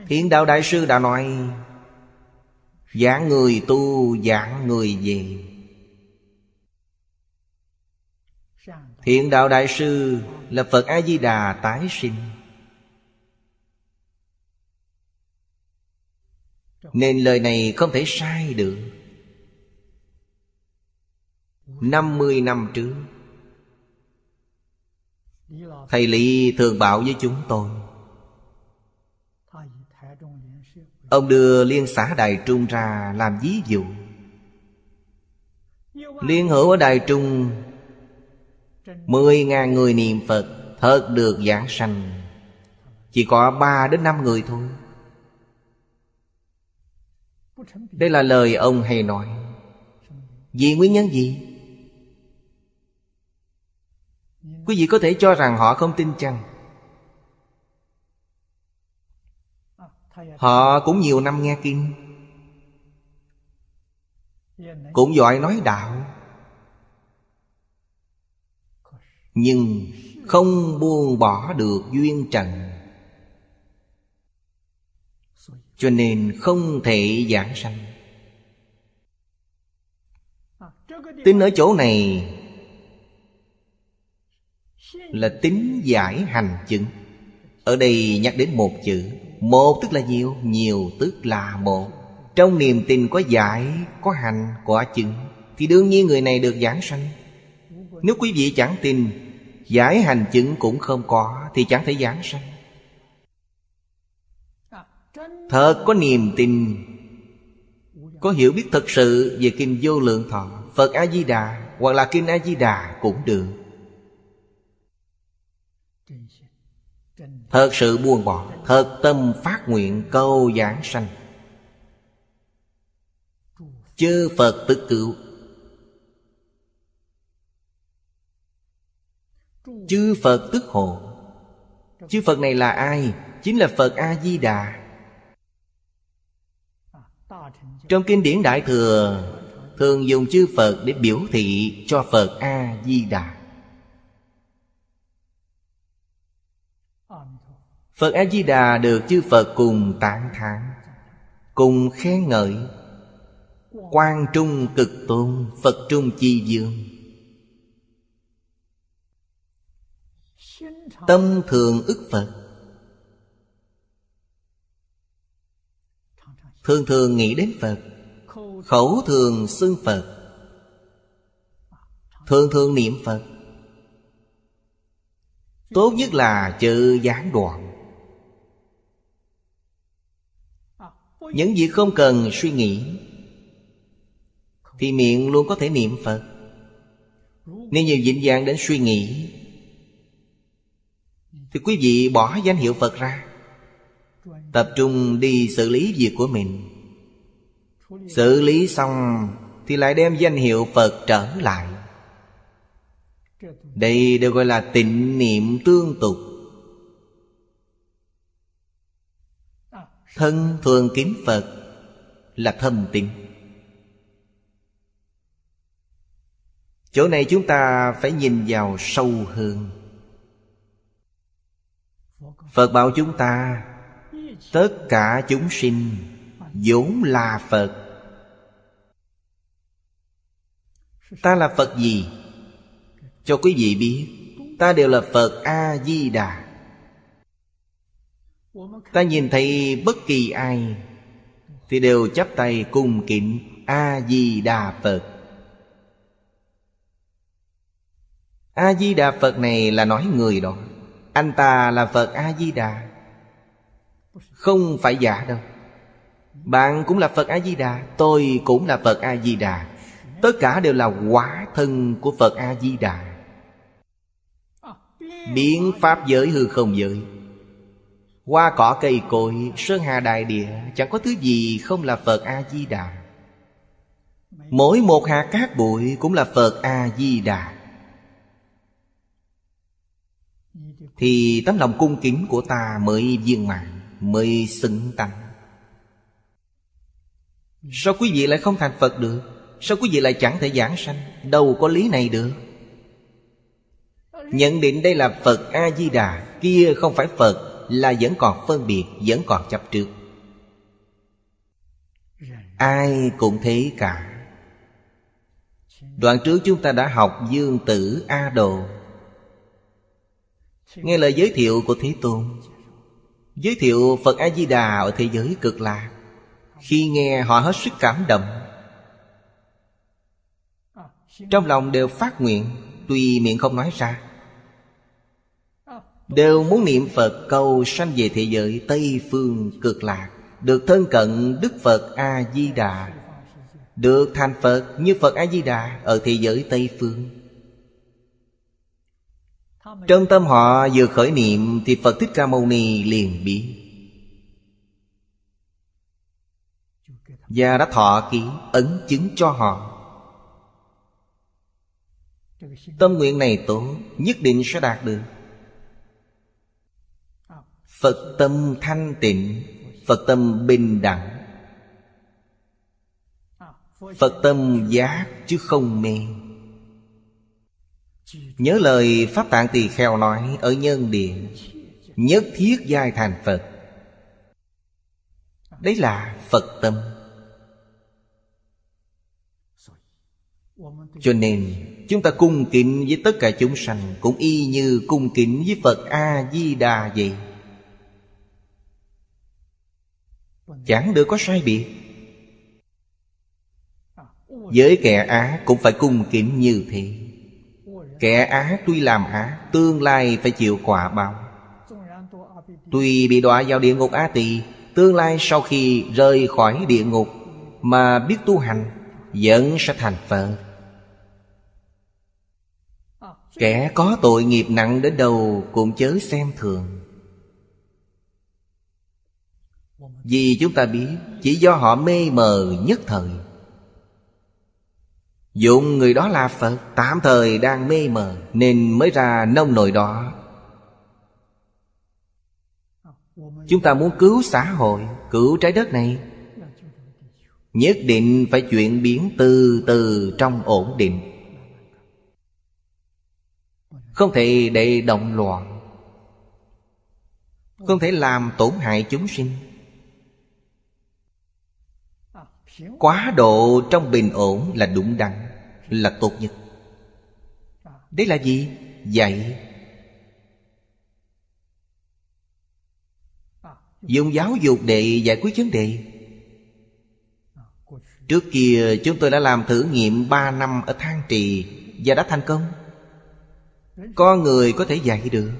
Hiện đạo Đại Sư đã nói, giảng người tu, giảng người về. Hiện đạo Đại Sư là Phật A-di-đà tái sinh. Nên lời này không thể sai được. 50 năm trước, Thầy Lý thường bảo với chúng tôi, Ông đưa Liên xã Đài Trung ra làm ví dụ. Liên hữu ở Đài Trung, Mười ngàn người niệm Phật Thật được giảng sanh. Chỉ có ba đến năm người thôi. Đây là lời ông hay nói. Vì nguyên nhân gì? Quý vị có thể cho rằng họ không tin chăng? Họ cũng nhiều năm nghe kinh. Cũng giỏi nói đạo. Nhưng không buông bỏ được duyên trần Cho nên không thể giảng sanh. Tính ở chỗ này Là tính giải hành chứng. Ở đây nhắc đến một chữ một tức là nhiều Nhiều tức là một. Trong niềm tin có giải Có hành, có chứng Thì đương nhiên người này được giảng sanh. Nếu quý vị chẳng tin Giải hành chứng cũng không có Thì chẳng thể giảng sanh. Thật có niềm tin Có hiểu biết thật sự Về Kinh Vô Lượng Thọ Phật A-di-đà Hoặc là Kinh A-di-đà cũng được. Thật sự buông bỏ Thật tâm phát nguyện câu giảng sanh. Chư Phật tức cựu, Chư Phật tức hộ. Chư Phật này là ai? Chính là Phật A-di-đà. Trong kinh điển Đại Thừa, Thường dùng chư Phật để biểu thị cho Phật A-di-đà. Phật A-di-đà được chư Phật cùng tán thán, Cùng khen ngợi. Quan trung cực tôn, Phật trung chi dương. Tâm thường ức Phật Thường thường nghĩ đến Phật, Khẩu thường xưng Phật. Thường thường niệm Phật. Tốt nhất là chữ gián đoạn. Những việc không cần suy nghĩ, Thì miệng luôn có thể niệm Phật. Nếu nhiều dịnh dạng đến suy nghĩ, Thì quý vị bỏ danh hiệu Phật ra. Tập trung đi xử lý việc của mình. Xử lý xong Thì lại đem danh hiệu Phật trở lại. Đây đều gọi là tịnh niệm tương tục. Thân thường kính Phật Là thâm tín. Chỗ này chúng ta phải nhìn vào sâu hơn. Phật bảo chúng ta Tất cả chúng sinh vốn là Phật. Ta là Phật gì? Cho quý vị biết, Ta đều là Phật A-di-đà. Ta nhìn thấy bất kỳ ai Thì đều chắp tay cung kính A-di-đà Phật. A-di-đà Phật này là nói người đó. Anh ta là Phật A-di-đà. Không phải giả đâu. Bạn cũng là Phật A-di-đà Tôi cũng là Phật A-di-đà. Tất cả đều là quả thân của Phật A-di-đà. Biến Pháp giới hư không giới. Hoa cỏ cây cối, sơn hà đại địa Chẳng có thứ gì không là Phật A-di-đà. Mỗi một hạt cát bụi cũng là Phật A-di-đà. Thì tấm lòng cung kính của ta mới viên mạng Mới xứng tăng Sao quý vị lại không thành Phật được? Sao quý vị lại chẳng thể giảng sanh? Đâu có lý này được. Nhận định đây là Phật A-di-đà, Kia không phải Phật, Là vẫn còn phân biệt, Vẫn còn chấp trước. Ai cũng thế cả. Đoạn trước chúng ta đã học Dương Tử A Đồ. Nghe lời giới thiệu của Thế Tôn Giới thiệu Phật A-di-đà ở thế giới cực lạc. Khi nghe, họ hết sức cảm động. Trong lòng đều phát nguyện, Tuy miệng không nói ra. Đều muốn niệm Phật cầu sanh về thế giới Tây Phương cực lạc, Được thân cận Đức Phật A-di-đà, Được thành Phật như Phật A-di-đà Ở thế giới Tây Phương. Trong tâm họ vừa khởi niệm Thì Phật Thích Ca Mâu Ni liền biết Và đã thọ ký ấn chứng cho họ. Tâm nguyện này tốt, Nhất định sẽ đạt được. Phật tâm thanh tịnh, Phật tâm bình đẳng. Phật tâm giác chứ không mê. Nhớ lời Pháp Tạng Tỳ Kheo nói Ở nhân địa, Nhất thiết giai thành Phật. Đấy là Phật tâm. Cho nên, chúng ta cung kính với tất cả chúng sanh, Cũng y như cung kính với Phật A-di-đà vậy Chẳng được có sai biệt. Với kẻ á cũng phải cung kính như thế. Kẻ ác tuy làm ác Tương lai phải chịu quả báo. Tuy bị đọa vào địa ngục Á Tỳ, Tương lai sau khi rời khỏi địa ngục Mà biết tu hành, Vẫn sẽ thành Phật Kẻ có tội nghiệp nặng đến đâu Cũng chớ xem thường. Vì chúng ta biết Chỉ do họ mê mờ nhất thời Dụng người đó là Phật, Tạm thời đang mê mờ, Nên mới ra nông nồi đó. Chúng ta muốn cứu xã hội, Cứu trái đất này. Nhất định phải chuyển biến từ từ trong ổn định. Không thể để động loạn. Không thể làm tổn hại chúng sinh. Quá độ trong bình ổn là đúng đắn. Là tốt nhất. Đấy là gì? Dạy. Dùng giáo dục để giải quyết vấn đề. Trước kia, chúng tôi đã làm thử nghiệm 3 năm ở Thang Trì Và đã thành công. Con người có thể dạy được.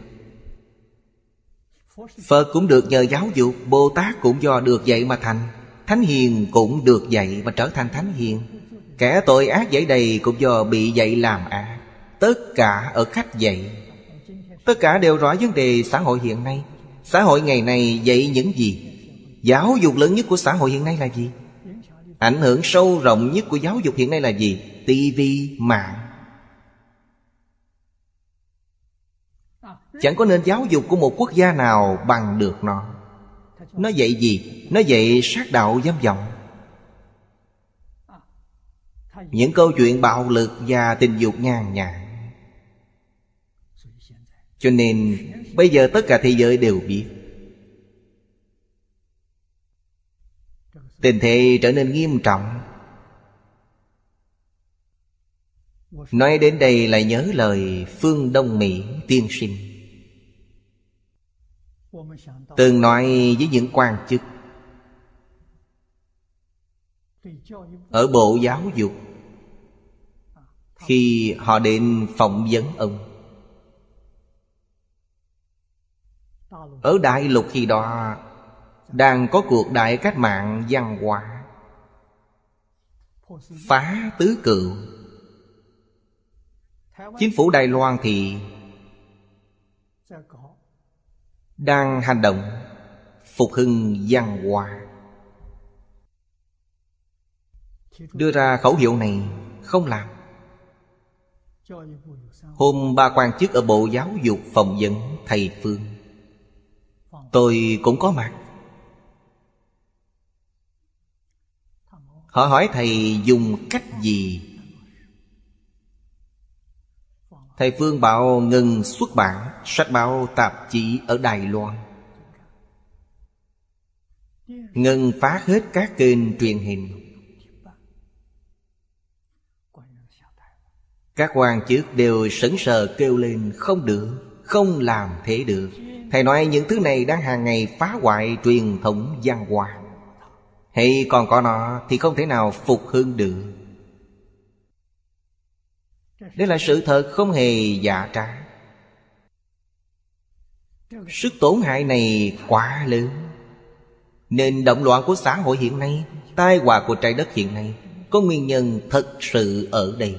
Phật cũng được nhờ giáo dục, Bồ Tát cũng do được dạy mà thành. Thánh hiền cũng được dạy mà trở thành thánh hiền. Kẻ tội ác dạy đầy cũng do bị dạy làm ác. Tất cả ở cách dạy. Tất cả đều rõ vấn đề xã hội hiện nay. Xã hội ngày nay dạy những gì? Giáo dục lớn nhất của xã hội hiện nay là gì? Ảnh hưởng sâu rộng nhất của giáo dục hiện nay là gì? Tivi mạng. Chẳng có nên giáo dục của một quốc gia nào bằng được nó. Nó dạy gì? Nó dạy sát đạo dâm vọng. Những câu chuyện bạo lực và tình dục nhàn nhạt Cho nên, bây giờ tất cả thế giới đều biết. Tình thế trở nên nghiêm trọng. Nói đến đây lại nhớ lời Phương Đông Mỹ tiên sinh. Từng nói với những quan chức. Ở Bộ Giáo dục khi họ đến phỏng vấn ông. Ở Đại Lục khi đó Đang có cuộc đại cách mạng văn hóa. Phá tứ cựu. Chính phủ Đài Loan thì Đang hành động Phục hưng văn hóa. Đưa ra khẩu hiệu này Không làm. Hôm ba quan chức ở Bộ Giáo dục phòng vấn thầy Phương. Tôi cũng có mặt. Họ hỏi thầy dùng cách gì? Thầy Phương bảo ngừng xuất bản Sách báo tạp chí ở Đài Loan. Ngừng phá hết các kênh truyền hình. Các quan chức đều sững sờ kêu lên Không được, không làm thế được. Thầy nói những thứ này đang hàng ngày phá hoại truyền thống văn hóa Hay còn có nó thì không thể nào phục hưng được. Đây là sự thật không hề giả trá. Sức tổn hại này quá lớn. Nên động loạn của xã hội hiện nay Tai họa của trái đất hiện nay Có nguyên nhân thật sự ở đây.